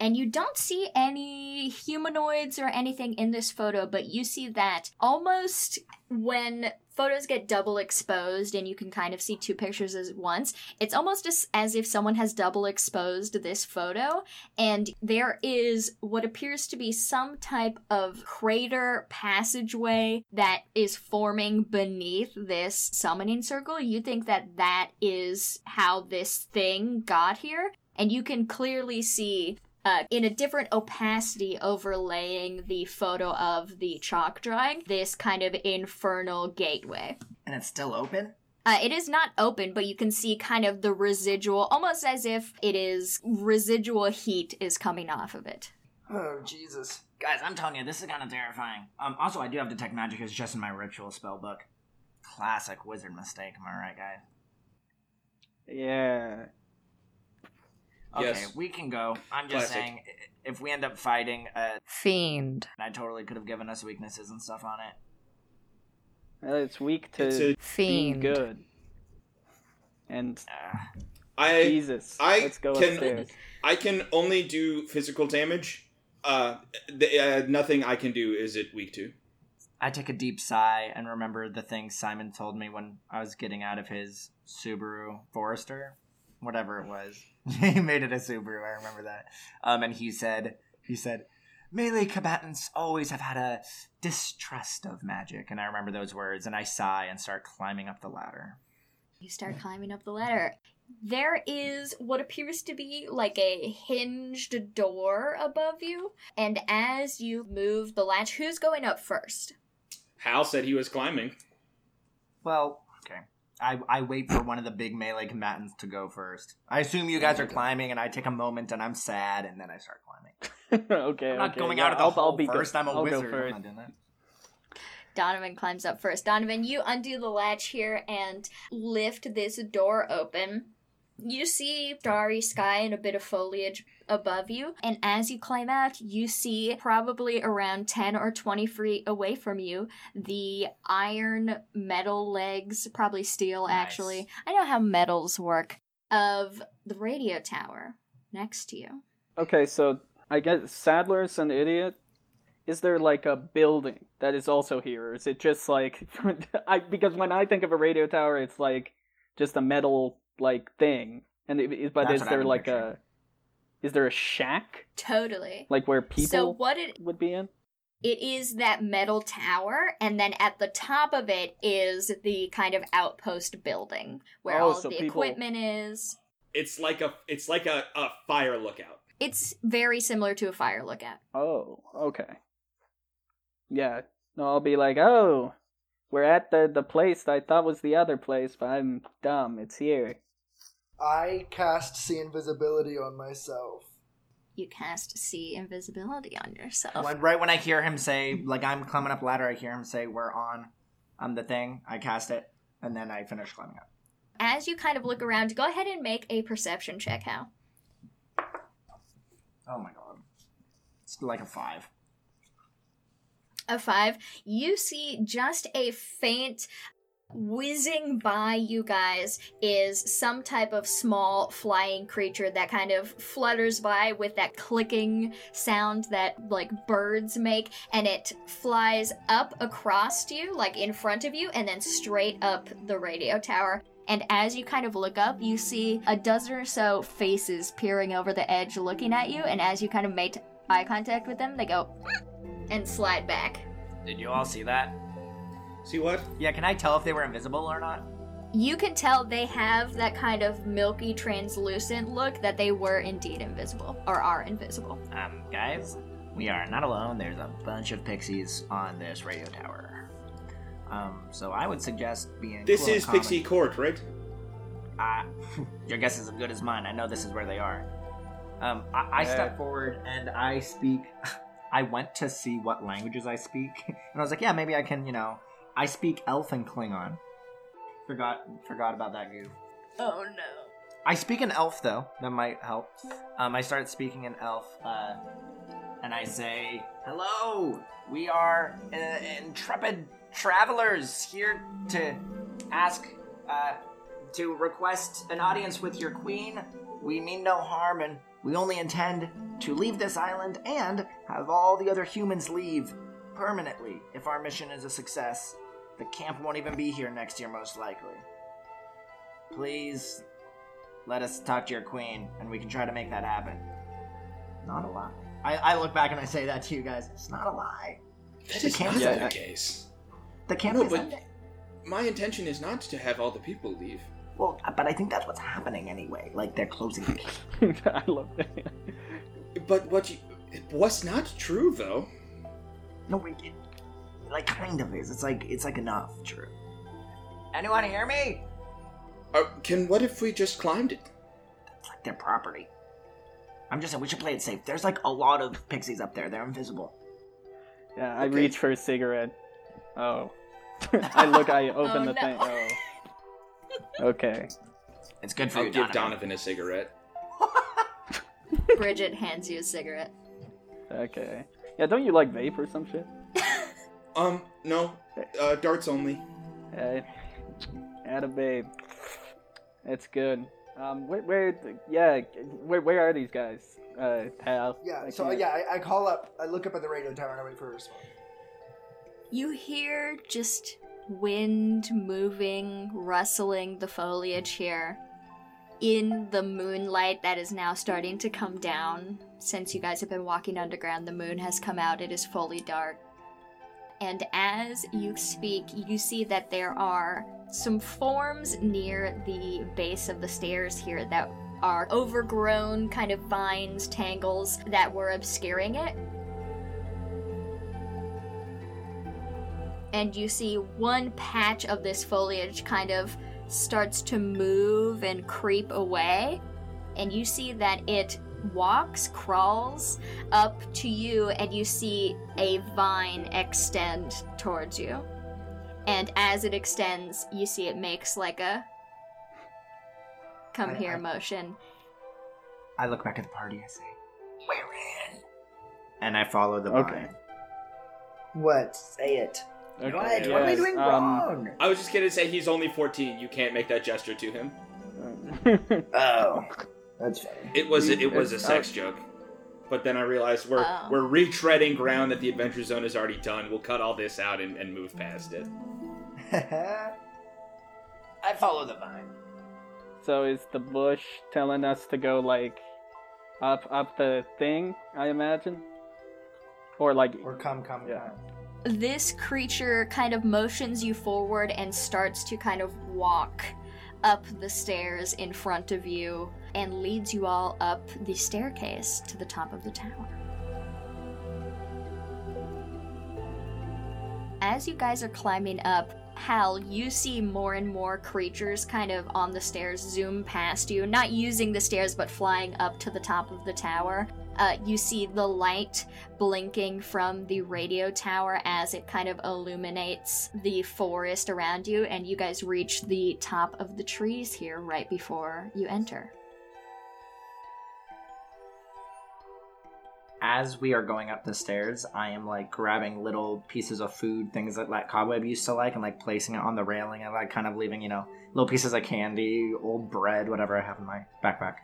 and you don't see any humanoids or anything in this photo, but you see that almost when photos get double exposed and you can kind of see two pictures at once, it's almost as, as if someone has double exposed this photo, and there is what appears to be some type of crater passageway that is forming beneath this summoning circle. You think that that is how this thing got here, and you can clearly see uh, in a different opacity overlaying the photo of the chalk drawing this kind of infernal gateway. And it's still open? Uh, it is not open, but you can see kind of the residual, almost as if it is residual heat is coming off of it. Oh Jesus. Guys, I'm telling you, this is kinda terrifying. Um also I do have detect magic, it's just in my ritual spell book. Classic wizard mistake, am I right, guys? yeah. Okay, Yes. we can go. I'm just Classic. saying, if we end up fighting, a Fiend. I totally could have given us weaknesses and stuff on it. Well, it's weak to It's a, being Fiend. good. And Uh, I Jesus, I let's go can- upstairs. I can only do physical damage. Uh, the, uh, nothing I can do is it weak to. I take a deep sigh and remember the things Simon told me when I was getting out of his Subaru Forester. Whatever it was. he made it a Subaru. I remember that. Um, and he said, he said, melee combatants always have had a distrust of magic. And I remember those words, and I sigh and start climbing up the ladder. You start climbing up the ladder. There is what appears to be like a hinged door above you, and as you move the latch, who's going up first? Hal said he was climbing. Well, okay. I, I wait for one of the big melee combatants to go first. I assume you guys are climbing, and I take a moment and I'm sad, and then I start climbing. okay. I'm not okay, going yeah, out of the I'll, hole I'll be go- first. I'm a I'll go wizard. I'm not doing that. Donovan climbs up first. Donovan, you undo the latch here and lift this door open. You see starry sky and a bit of foliage above you, and as you climb out, you see probably around 10 or 20 feet away from you the iron metal legs, probably steel Nice. actually. I know how metals work, of the radio tower next to you. Okay, so I guess Sadler's an idiot. Is there like a building that is also here? Or is it just like I because when I think of a radio tower, it's like just a metal like thing, and it, it- but That's is what I've there like picturing. a is there a shack Totally. like where people So what it would be in? It is that metal tower, and then at the top of it is the kind of outpost building where Oh, all so of the people- equipment is. It's like a it's like a, a fire lookout. It's very similar to a fire lookout. Oh, okay. Yeah, no, I'll be like, oh, we're at the the place I thought was the other place, but I'm dumb. It's here. I cast see invisibility on myself. You cast see invisibility on yourself. When, right when I hear him say, like I'm climbing up ladder, I hear him say, "We're on." Um, the thing. I cast it, and then I finish climbing up. As you kind of look around, go ahead and make a perception check, Hal? Oh my god, it's like a five. A five, you see just a faint whizzing by you guys is some type of small flying creature that kind of flutters by with that clicking sound that like birds make and it flies up across you like in front of you and then straight up the radio tower. And as you kind of look up you see a dozen or so faces peering over the edge looking at you and as you kind of make eye contact with them they go and slide back Did you all see that? See what? Yeah, can I tell if they were invisible or not? you can tell they have that kind of milky translucent look that they were indeed invisible or are invisible Um, guys, we are not alone. There's a bunch of pixies on this radio tower. Um, so I would suggest being. This cool is calm Pixie Court, right? Ah, your guess is as good as mine. I know this is where they are. Um, I, I Yeah. step forward and I speak. I went to see what languages I speak, and I was like, yeah, maybe I can, you know, I speak Elf and Klingon. Forgot, forgot about that goof. oh no I speak in Elf though. That might help. Um, I started speaking in Elf, uh, and I say, "Hello, we are uh, intrepid travelers here to ask, uh, to request an audience with your queen. We mean no harm, and we only intend to leave this island and have all the other humans leave permanently if our mission is a success. The camp won't even be here next year, most likely. Please let us talk to your queen, and we can try to make that happen. Not a lie. I, I look back and I say that to you guys. It's not a lie. That The is camp not said the it. case. The camp No, is but- ending. My intention is not to have all the people leave. Well, but I think that's what's happening anyway. Like they're closing the camp. I love that. But what you, it was not true, though. No, it, it, like kind of is. It's like it's like enough. True. Anyone hear me? Uh, can what if we just climbed it? It's like their property. I'm just saying we should play it safe. There's like a lot of pixies up there. They're invisible. Yeah, I Okay. reach for a cigarette. Oh. I look, I open Oh, the no. thing. Oh. Okay. It's good for I'll you, give Donovan. Donovan a cigarette. bridget hands you a cigarette Okay. Yeah, don't you like vape or some shit? Um, no, uh, darts only. Hey, add a babe. That's good. Um, where, where, yeah, where, where are these guys? Uh, Hal. Yeah, I so can't- yeah, I, I call up, I look up at the radio tower and I wait for a response. You hear just wind moving, rustling the foliage here. in the moonlight that is now starting to come down. Since you guys have been walking underground, the moon has come out, it is fully dark. And as you speak, you see that there are some forms near the base of the stairs here that are overgrown kind of vines, tangles that were obscuring it. And you see one patch of this foliage kind of starts to move and creep away. And you see that it walks, crawls up to you, and you see a vine extend towards you. And as it extends, you see it makes like a come I- here I- motion. I look back at the party. I say, "We're in," and I follow the Okay. vine. What? Say it. Okay, What? What are we doing um, wrong? I was just gonna say he's only 14. You can't make that gesture to him. Oh, that's funny. It was a, it was a It's- sex joke. But then I realized we're Oh. we're retreading ground that the Adventure Zone has already done. We'll cut all this out and, and move past it. I follow the vine. So is the bush telling us to go like up up the thing? I imagine, or like Or come, come, Yeah. come. This creature kind of motions you forward and starts to kind of walk up the stairs in front of you and leads you all up the staircase to the top of the tower. As you guys are climbing up, Hal, you see more and more creatures kind of on the stairs zoom past you, not using the stairs but flying up to the top of the tower. Uh, you see the light blinking from the radio tower as it kind of illuminates the forest around you, and you guys reach the top of the trees here right before you enter. As we are going up the stairs, I am like grabbing little pieces of food, things that like Cobweb used to like, and like placing it on the railing and like kind of leaving, you know, little pieces of candy, old bread, whatever I have in my backpack.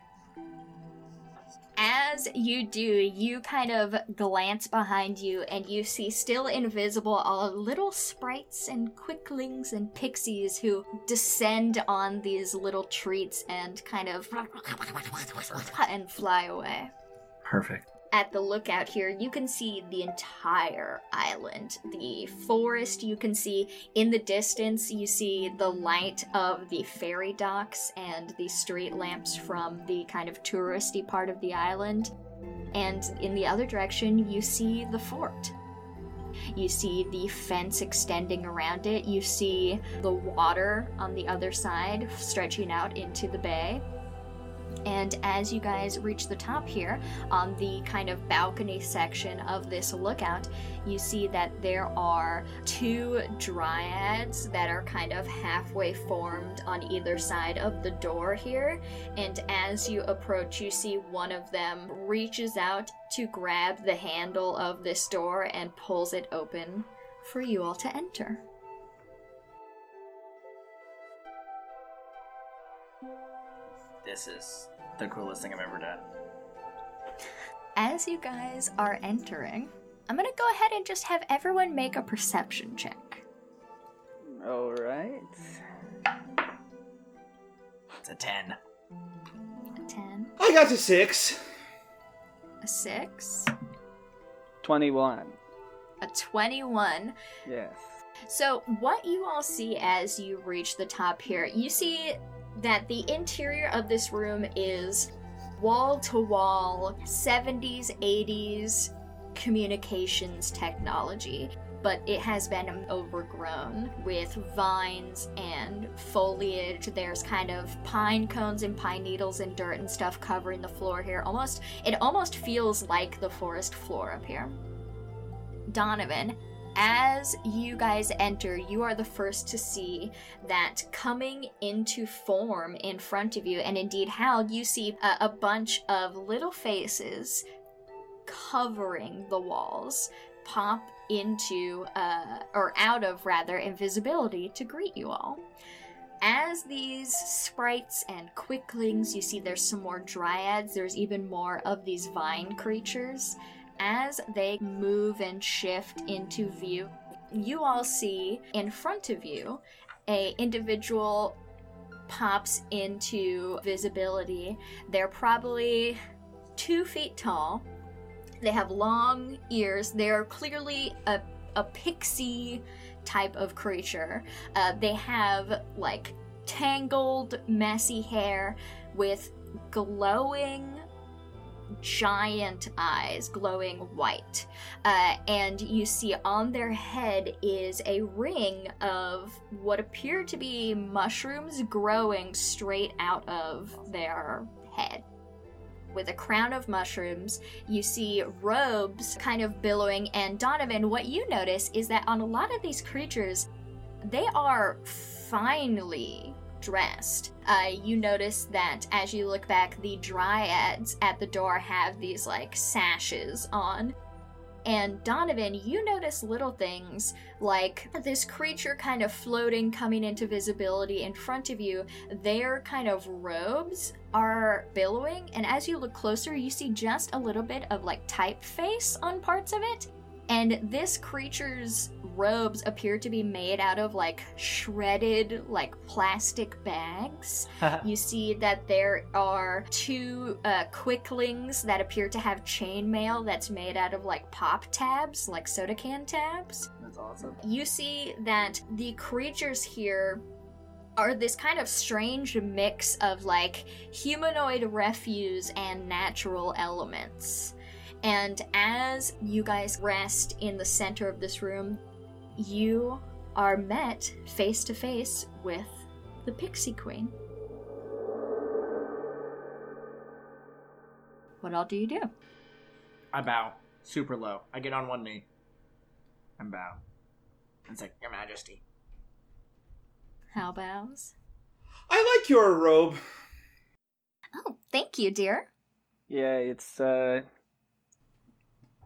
As you do, you kind of glance behind you and you see still invisible all little sprites and quicklings and pixies who descend on these little treats and kind of and fly away. Perfect. At the lookout here, you can see the entire island. The forest you can see in the distance, you see the light of the ferry docks and the street lamps from the kind of touristy part of the island. And in the other direction, you see the fort. You see the fence extending around it. You see the water on the other side stretching out into the bay. And as you guys reach the top here, on the kind of balcony section of this lookout, you see that there are two dryads that are kind of halfway formed on either side of the door here. And as you approach, you see one of them reaches out to grab the handle of this door and pulls it open for you all to enter. This is the coolest thing I've ever done. As you guys are entering, I'm gonna go ahead and just have everyone make a perception check. all right. It's a 10. A 10, I got a six. a 6, Twenty-one. a 21. Yes. So, what you all see as you reach the top here, you see that the interior of this room is wall to wall 70s, 80s communications technology, but it has been overgrown with vines and foliage. There's kind of pine cones and pine needles and dirt and stuff covering the floor here. Almost it almost feels like the forest floor up here. Donovan, as you guys enter, you are the first to see that coming into form in front of you, and indeed, Hal, you see a, a bunch of little faces covering the walls pop into, uh, or out of rather, invisibility to greet you all. As these sprites and quicklings, you see there's some more dryads, there's even more of these vine creatures as they move and shift into view, you all see in front of you a individual pops into visibility. They're probably two feet tall. They have long ears. They're clearly a, a pixie type of creature. Uh, they have like tangled, messy hair with glowing giant eyes glowing white. Uh, and you see on their head is a ring of what appear to be mushrooms growing straight out of their head. With a crown of mushrooms, you see robes kind of billowing. And Donovan, what you notice is that on a lot of these creatures, they are finely dressed. Uh, you notice that as you look back, the dryads at the door have these like sashes on. And Donovan, you notice little things like this creature kind of floating, coming into visibility in front of you. Their kind of robes are billowing, and as you look closer, you see just a little bit of like typeface on parts of it. And this creature's robes appear to be made out of like shredded, like plastic bags. you see that there are two uh, quicklings that appear to have chainmail that's made out of like pop tabs, like soda can tabs. That's awesome. You see that the creatures here are this kind of strange mix of like humanoid refuse and natural elements. And as you guys rest in the center of this room, you are met face to face with the Pixie Queen. What all do you do? I bow super low. I get on one knee and bow. It's like, Your Majesty. How bows. I like your robe. Oh, thank you, dear. Yeah, it's uh,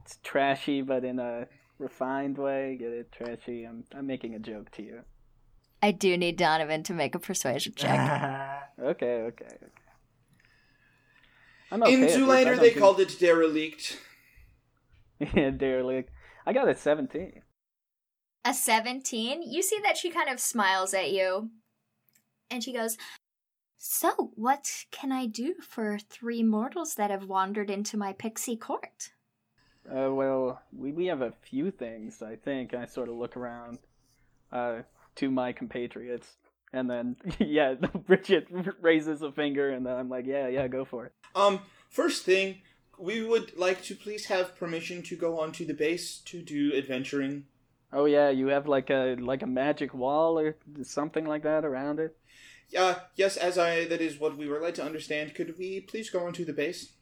it's trashy, but in a refined way. Get it? Trashy. I'm I'm making a joke to you. I do need Donovan to make a persuasion check. Okay, okay, okay. I'm okay In at this. Zoolander, they do- called it derelict. yeah, derelict. I got a 17. a 17, you see that she kind of smiles at you. And she goes, So, what can I do for three mortals that have wandered into my pixie court? Uh, well, we, we have a few things, I think. I sort of look around uh, to my compatriots. And then, yeah, Bridget raises a finger, and then I'm like, yeah, yeah, go for it. Um, first thing, we would like to please have permission to go onto the base to do adventuring. Oh, yeah, you have like a like a magic wall or something like that around it? Uh, yes, as I that is what we were led to understand. Could we please go onto the base?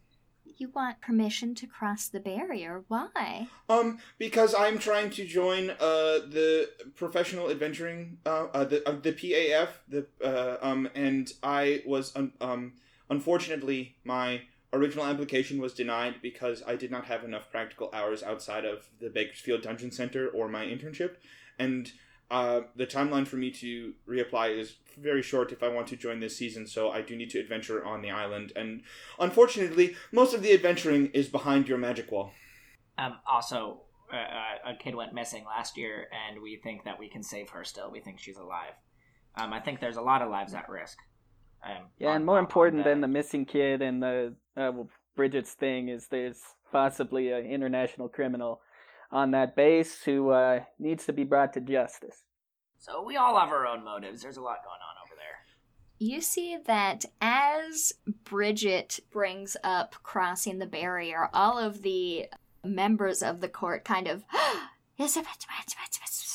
You want permission to cross the barrier. Why? Um, because I'm trying to join uh the professional adventuring uh, uh the uh, the PAF the uh um and I was un- um unfortunately my original application was denied because I did not have enough practical hours outside of the Bakersfield Dungeon Center or my internship and uh, the timeline for me to reapply is very short if I want to join this season, so I do need to adventure on the island. And unfortunately, most of the adventuring is behind your magic wall. Um, also, uh, uh, a kid went missing last year, and we think that we can save her still. We think she's alive. Um, I think there's a lot of lives at risk. Um, Yeah, on- and more on- on important the- than the missing kid and the uh, well, Bridget's thing is there's possibly an international criminal on that base who uh, needs to be brought to justice. So we all have our own motives. There's a lot going on over there. You see that as Bridget brings up crossing the barrier, all of the members of the court kind of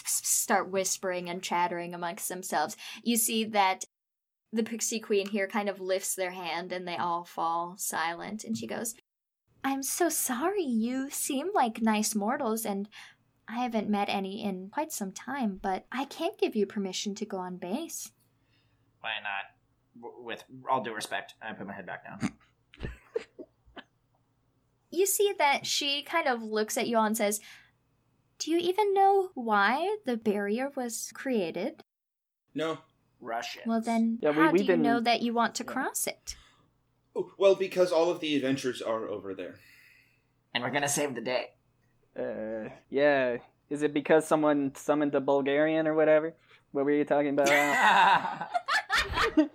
start whispering and chattering amongst themselves. You see that the pixie queen here kind of lifts their hand and they all fall silent. And she goes, I'm so sorry. You seem like nice mortals, and I haven't met any in quite some time, but I can't give you permission to go on base. Why not? With all due respect, I put my head back down. you see that she kind of looks at you and says, Do you even know why the barrier was created? No. Russian. Well, then, Yeah, we- how we do you didn't- know that you want to Yeah. cross it? Oh, Well, because all of the adventures are over there. and we're gonna save the day. Uh, yeah. Is it because someone summoned a Bulgarian or whatever? What were you talking about?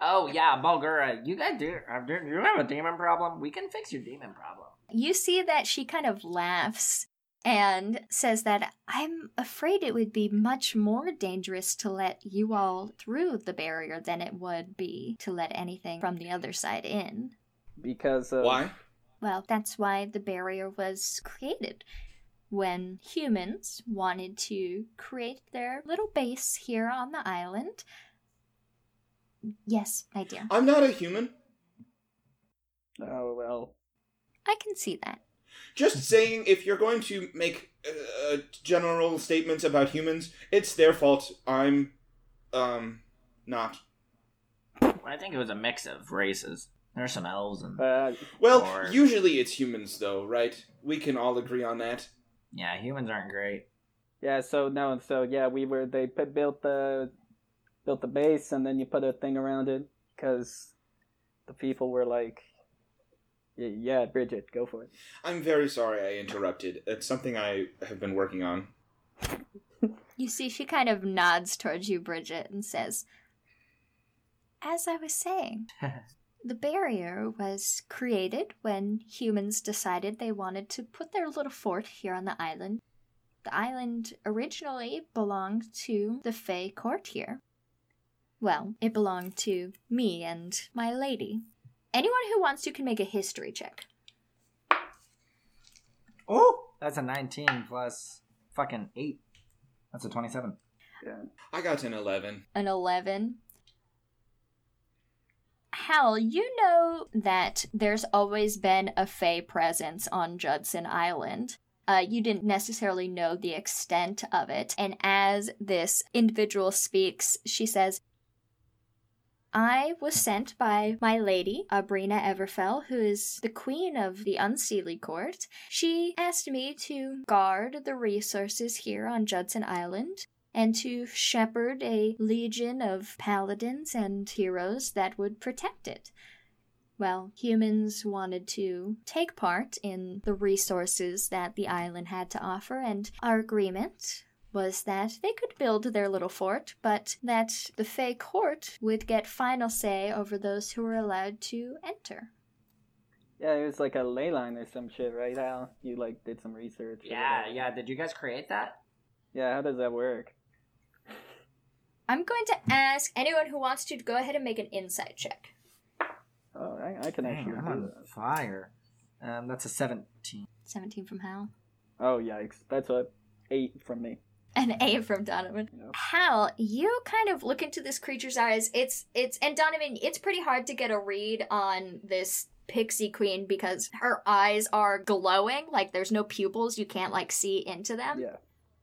Oh yeah, Bulgura, you guys do. uh, Do you have a demon problem? We can fix your demon problem. You see that she kind of laughs and says that I'm afraid it would be much more dangerous to let you all through the barrier than it would be to let anything from the other side in. because of Why? Well, that's why the barrier was created. When humans wanted to create their little base here on the island. Yes, my dear. I'm not a human. Oh well. I can see that. Just saying, if you're going to make uh, general statements about humans, it's their fault. I'm, um, not. I think it was a mix of races. There's some elves and Uh, Well, Or- usually it's humans, though, right? We can all agree on that. yeah, humans aren't great. yeah. So no. So yeah, we were. They put, built the built the base, and then you put a thing around it because the people were like, "Yeah, Bridget, go for it." I'm very sorry I interrupted. It's something I have been working on. You see, she kind of nods towards you, Bridget, and says, As I was saying, the barrier was created when humans decided they wanted to put their little fort here on the island. The island originally belonged to the Fey court here. Well, it belonged to me and my lady. Anyone who wants to can make a history check. Oh, that's a 19 plus fucking eight. That's a 27. I got an 11. an 11. Hal, you know that there's always been a Fey presence on Judson Island. Uh, you didn't necessarily know the extent of it. And as this individual speaks, she says, I was sent by my lady, Abrina Everfell, who is the queen of the Unseelie Court. She asked me to guard the resources here on Judson Island and to shepherd a legion of paladins and heroes that would protect it. Well, humans wanted to take part in the resources that the island had to offer, and our agreement was that they could build their little fort, but that the Fey court would get final say over those who were allowed to enter. Yeah, it was like a ley line or some shit, right, Al? You like did some research. Yeah, yeah. Did you guys create that? Yeah, how does that work? I'm going to ask anyone who wants to go ahead and make an insight check. Oh, I, I can Dang, actually I'm do on that. fire. Um, that's a 17. 17 from Hal. Oh yikes, that's a eight from me. An A from Donovan. Yeah. Hal, you kind of look into this creature's eyes. It's it's and Donovan, it's pretty hard to get a read on this pixie queen because her eyes are glowing, like there's no pupils, you can't like see into them. Yeah.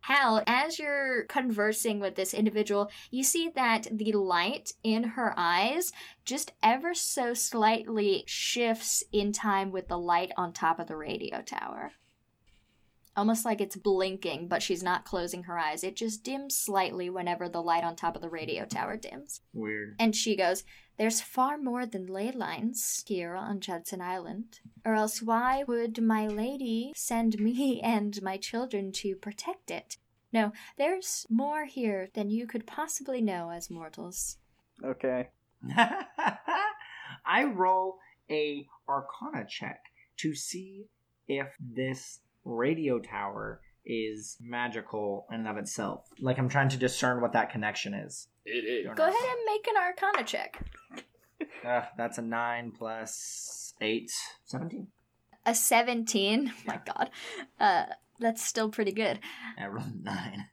Hal, as you're conversing with this individual, you see that the light in her eyes just ever so slightly shifts in time with the light on top of the radio tower. Almost like it's blinking, but she's not closing her eyes. It just dims slightly whenever the light on top of the radio tower dims. Weird. And she goes, There's far more than ley lines here on Judson Island. Or else why would my lady send me and my children to protect it? No, there's more here than you could possibly know as mortals. Okay. I roll a Arcana check to see if this radio tower is magical in and of itself. Like I'm trying to discern what that connection is. It is. Go ahead and make an arcana check. Uh, that's a 9 plus 8. 17? A 17. my god. Uh, that's still pretty good. I rolled a 9.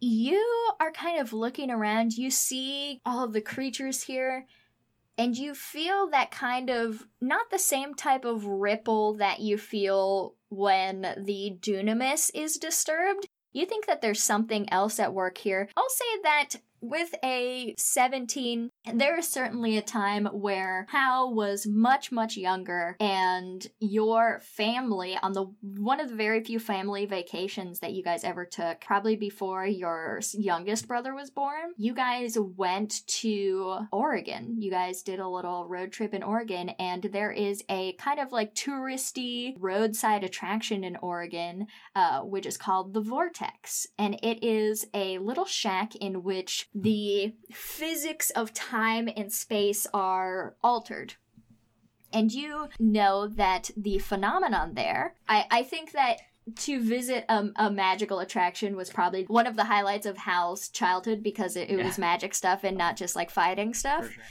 you are kind of looking around. You see all of the creatures here, and you feel that kind of not the same type of ripple that you feel when the dunamis is disturbed. You think that there's something else at work here. I'll say that with a 17, there is certainly a time where Hal was much, much younger, and your family, on the one of the very few family vacations that you guys ever took, probably before your youngest brother was born, you guys went to Oregon. You guys did a little road trip in Oregon, and there is a kind of like touristy roadside attraction in Oregon uh, which is called the Vortex. And it is a little shack in which the physics of time and space are altered. And you know that the phenomenon there, I, I think that to visit a, a magical attraction was probably one of the highlights of Hal's childhood because it, it was magic stuff and not just like fighting stuff. Sure.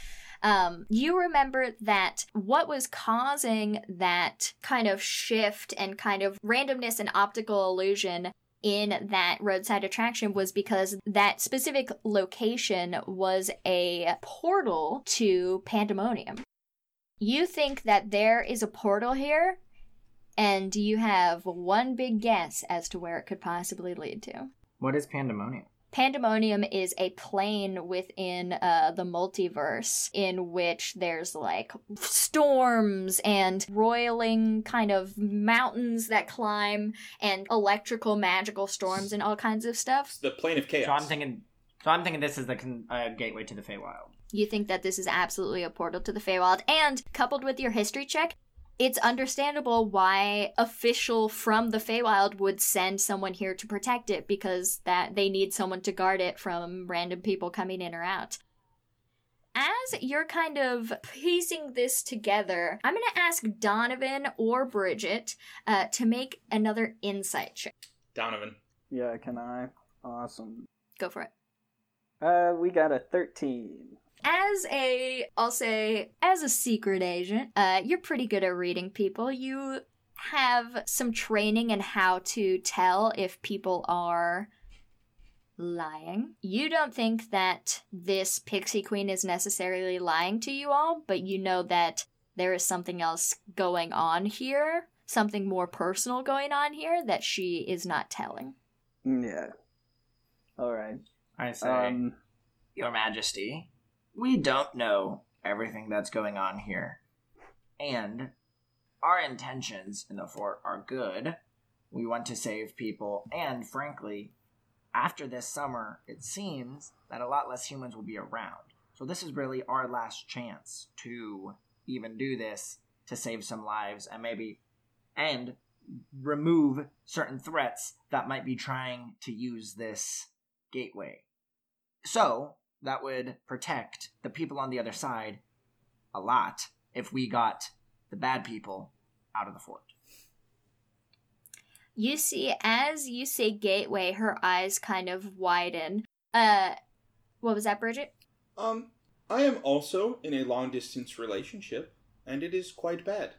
Um, you remember that what was causing that kind of shift and kind of randomness and optical illusion in that roadside attraction was because that specific location was a portal to Pandemonium. You think that there is a portal here, and you have one big guess as to where it could possibly lead to. What is pandemonium? Pandemonium is a plane within uh, the multiverse in which there's like storms and roiling kind of mountains that climb and electrical magical storms and all kinds of stuff. It's the plane of chaos. So I'm thinking. So I'm thinking this is the con- uh, gateway to the Feywild. You think that this is absolutely a portal to the Feywild, and coupled with your history check, it's understandable why official from the Feywild would send someone here to protect it because that they need someone to guard it from random people coming in or out. As you're kind of piecing this together, I'm going to ask Donovan or Bridget uh, to make another insight check. Donovan. Yeah, can I? Awesome. Go for it. Uh, we got a 13. As a i'll say as a secret agent uh you're pretty good at reading people you have some training in how to tell if people are lying you don't think that this pixie queen is necessarily lying to you all but you know that there is something else going on here something more personal going on here that she is not telling Yeah. Alright. I say, Um, Your Majesty, we don't know everything that's going on here. And our intentions in the fort are good. We want to save people, and frankly, after this summer, it seems that a lot less humans will be around. So this is really our last chance to even do this to save some lives and maybe and remove certain threats that might be trying to use this gateway. So, that would protect the people on the other side a lot if we got the bad people out of the fort. You see, as you say gateway, her eyes kind of widen. Uh, what was that, Bridget? Um, I am also in a long distance relationship, and it is quite bad.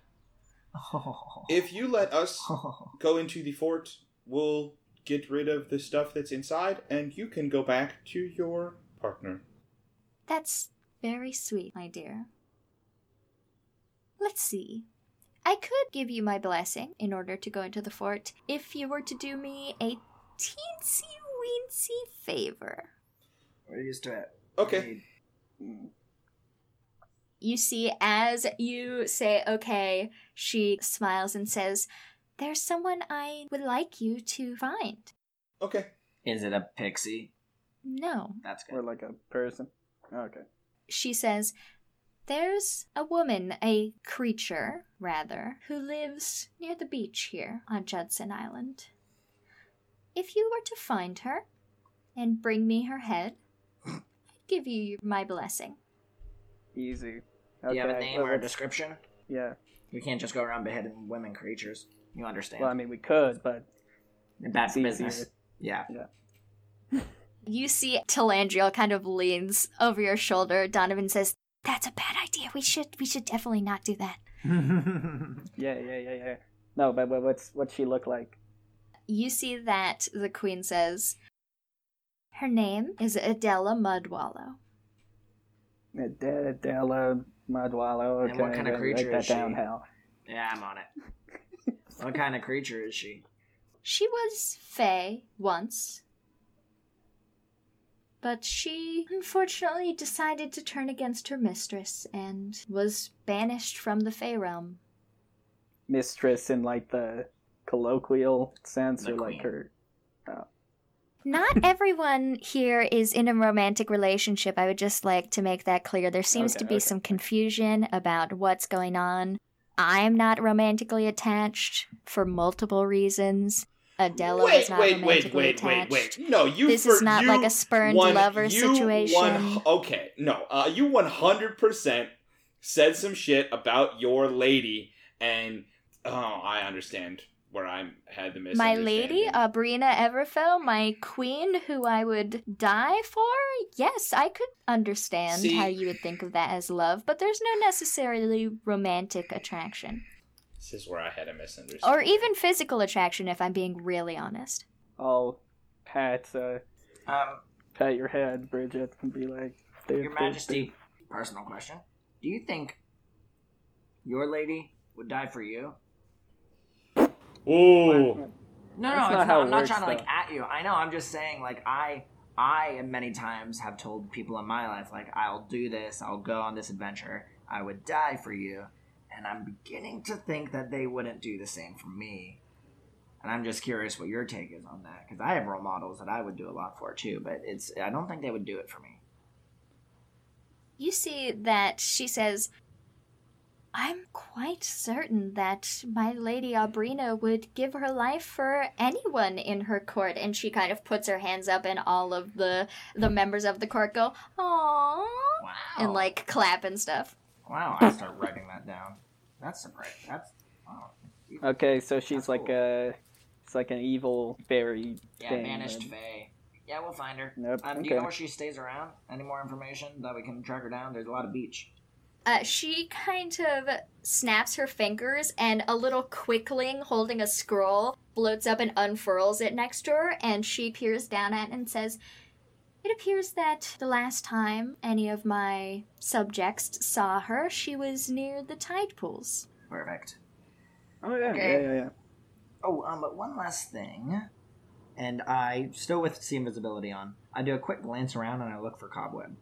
If you let us go into the fort, we'll get rid of the stuff that's inside, and you can go back to your partner. That's very sweet, my dear. Let's see. I could give you my blessing in order to go into the fort if you were to do me a teensy weensy favor. We're used to it. Okay. You see, as you say, okay, she smiles and says, There's someone I would like you to find. Okay. Is it a pixie? No. That's or like a person. Okay. She says, There's a woman, a creature, rather, who lives near the beach here on Judson Island. If you were to find her and bring me her head, I'd give you my blessing. Easy. Do you have a name well, or a description? Yeah. You can't just go around beheading women creatures. You understand? Well, I mean, we could, but Bad it's business. easier. Yeah. You see Talandriel kind of leans over your shoulder. Donovan says, That's a bad idea. We should we should definitely not do that. Yeah, yeah, yeah, yeah. No, but, but what's what's she look like? You see that the queen says, Her name is Adela Mudwallow. Adela Adela Mudwallow. Okay, And what kind of write creature that is she? down, Hal. yeah, I'm on it. what kind of creature is she? She was Fae once. But she unfortunately decided to turn against her mistress and was banished from the Fae realm. Mistress in like the colloquial sense, The or like queen. her. Oh. Not everyone here is in a romantic relationship. I would just like to make that clear. There seems Okay, to be okay. some confusion about what's going on. I'm not romantically attached for multiple reasons. Adela wait, was not wait, wait, romantically wait, attached. wait, wait. No, you. This for, is not like a spurned one- lover you situation. One, okay, no. Uh, you one hundred percent said some shit about your lady, and oh, I understand where I had the My lady, Abrina Everfell, my queen, who I would die for? Yes, I could understand See- how you would think of that as love, but there's no necessarily romantic attraction. This is where I had a misunderstanding. Or even physical attraction, if I'm being really honest. I'll pat uh, Um, pat your head, Bridget, and be like, Your there- Majesty, personal question. Do you think your lady would die for you? Ooh. No, That's no, not it's how it I'm not works, trying to like though. at you. I know. I'm just saying, like I, I many times have told people in my life, like I'll do this, I'll go on this adventure, I would die for you, and I'm beginning to think that they wouldn't do the same for me. And I'm just curious what your take is on that, because I have role models that I would do a lot for too, but it's I don't think they would do it for me. You see that she says, I'm quite certain that my lady Abrina would give her life for anyone in her court, and she kind of puts her hands up, and all of the the members of the court go, "Aww," Wow. and like clap and stuff. wow, I start writing that down. That's surprising. That's wow. Okay, so she's That's like cool. a, it's like an evil fairy. Yeah, thing, vanished and- Fae. Yeah, we'll find her. Nope. Um, Do you know where she stays around? Any more information that we can track her down? There's a lot of beach. Uh, she kind of snaps her fingers, and a little quickling holding a scroll floats up and unfurls it next to her, and she peers down at it and says, It appears that the last time any of my subjects saw her, she was near the tide pools. Perfect. Oh yeah, Okay. yeah, yeah, yeah. Oh, um, but one last thing. And I, still with see invisibility on, I do a quick glance around and I look for Cobweb.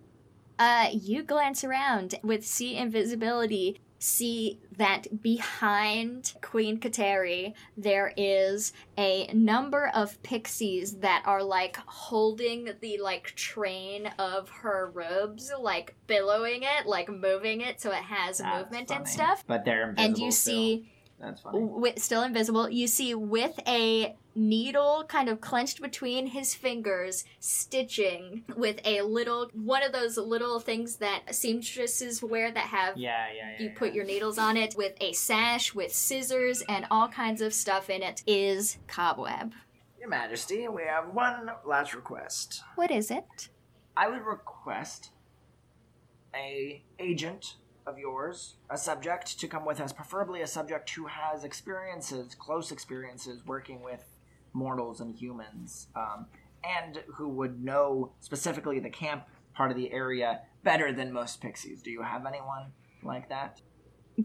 Uh, you glance around with see invisibility, see that behind Queen Kateri there is a number of pixies that are like holding the like train of her robes, like billowing it, like moving it so it has That's movement and stuff. But they're invisible. And you still. see That's funny. with, still invisible. You see with a needle kind of clenched between his fingers, stitching with a little one of those little things that seamstresses wear that have Yeah, yeah, yeah. you yeah. put your needles on it with a sash with scissors and all kinds of stuff in it is cobweb. Your Majesty, we have one last request. What is it? I would request a agent of yours, a subject, to come with us, preferably a subject who has experiences, close experiences, working with mortals and humans, um, and who would know specifically the camp part of the area better than most pixies. Do you have anyone like that?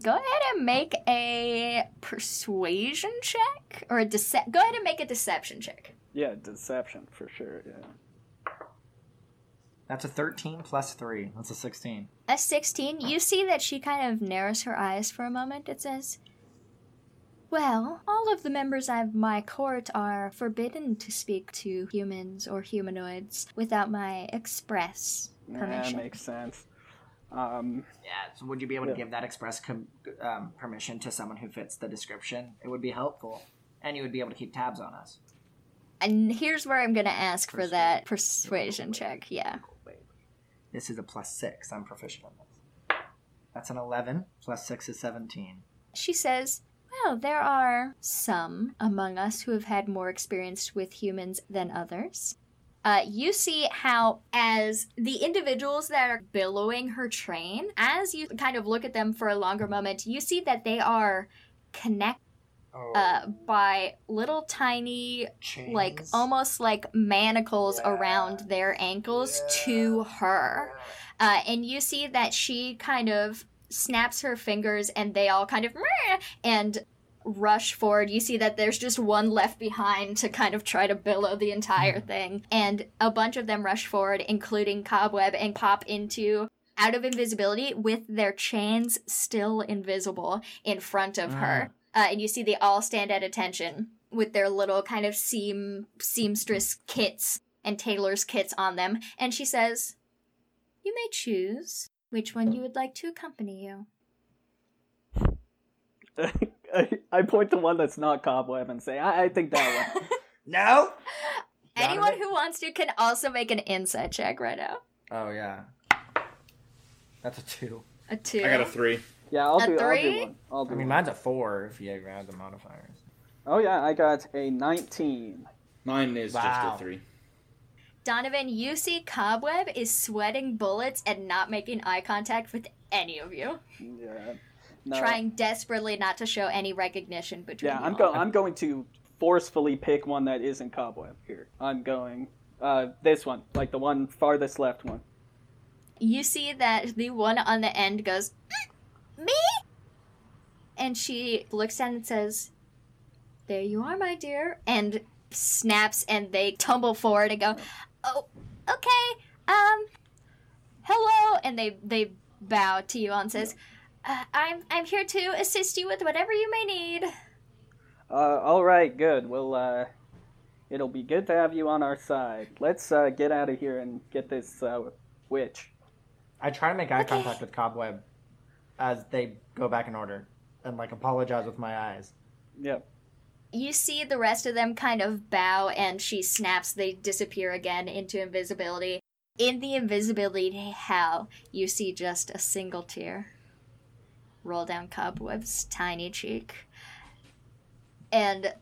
Go ahead and make a persuasion check or a dece- go ahead and make a deception check. Yeah, deception for sure. Yeah. That's a 13 plus 3. That's a 16. A 16, you see that she kind of narrows her eyes for a moment. It says, Well, all of the members of my court are forbidden to speak to humans or humanoids without my express Nah, permission. makes sense. Um, Yeah, so would you be able to Yeah. give that express com- um, permission to someone who fits the description? It would be helpful. And you would be able to keep tabs on us. And here's where I'm going to ask for that persuasion check. Yeah. This is a plus 6. I'm proficient in this. That's an 11. Plus 6 is 17. She says, Well, there are some among us who have had more experience with humans than others. Uh, you see how, as the individuals that are billowing her train, as you kind of look at them for a longer moment, you see that they are connected Oh, uh, by little tiny, chains. like almost like manacles Yeah. around their ankles to her. Uh, and you see that she kind of snaps her fingers and they all kind of and rush forward. You see that there's just one left behind to kind of try to billow the entire thing. And a bunch of them rush forward, including Cobweb, and pop into out of invisibility with their chains still invisible in front of her. Uh, and you see they all stand at attention with their little kind of seam seamstress kits and tailor's kits on them. And she says, You may choose which one you would like to accompany you. I, I point to one that's not cobweb and say, I, I think that one. No. Anyone who wants to can also make an insight check right now. Oh yeah. That's a two. A two. I got a three. Yeah, I'll A do. I'll three? do one. I'll do I mean, one. mine's a four if you add the modifiers. Oh yeah, I got a 19. Mine is just a three. Donovan, you see Cobweb is sweating bullets and not making eye contact with any of you, Yeah. No. trying desperately not to show any recognition between Yeah, you I'm going. I'm going to forcefully pick one that isn't cobweb here. I'm going. Uh, this one, like the one farthest left one. you see that the one on the end goes, "Mm, Me? And she looks down and says, There you are, my dear. And snaps and they tumble forward and go, Oh, okay. Um, hello. And they, they bow to you and says, uh, I'm, I'm here to assist you with whatever you may need. Uh, all right, good. Well, uh, it'll be good to have you on our side. Let's uh, get out of here and get this uh, witch. I try to make eye Okay. contact with Cobweb as they go back in order and like apologize with my eyes. Yep. You see the rest of them kind of bow and she snaps, they disappear again into invisibility. In the invisibility hell, you see just a single tear roll down Cobweb's tiny cheek. And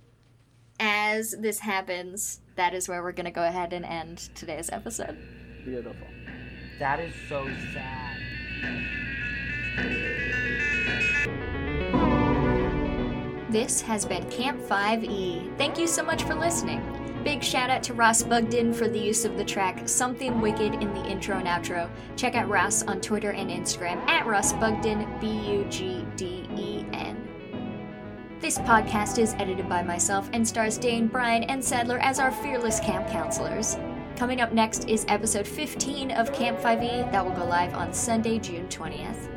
as this happens, that is where we're going to go ahead and end today's episode. Beautiful. That is so sad. This has been Camp 5e. Thank you so much for listening. Big shout out to Ross Bugden for the use of the track Something Wicked in the intro and outro. Check out Ross on Twitter and Instagram at Ross Bugden, B U G D E N. This podcast is edited by myself and stars Dane, Brian, and Sadler as our fearless camp counselors. Coming up next is episode 15 of Camp 5e that will go live on Sunday, June 20th.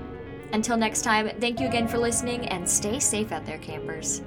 Until next time, thank you again for listening and stay safe out there, campers.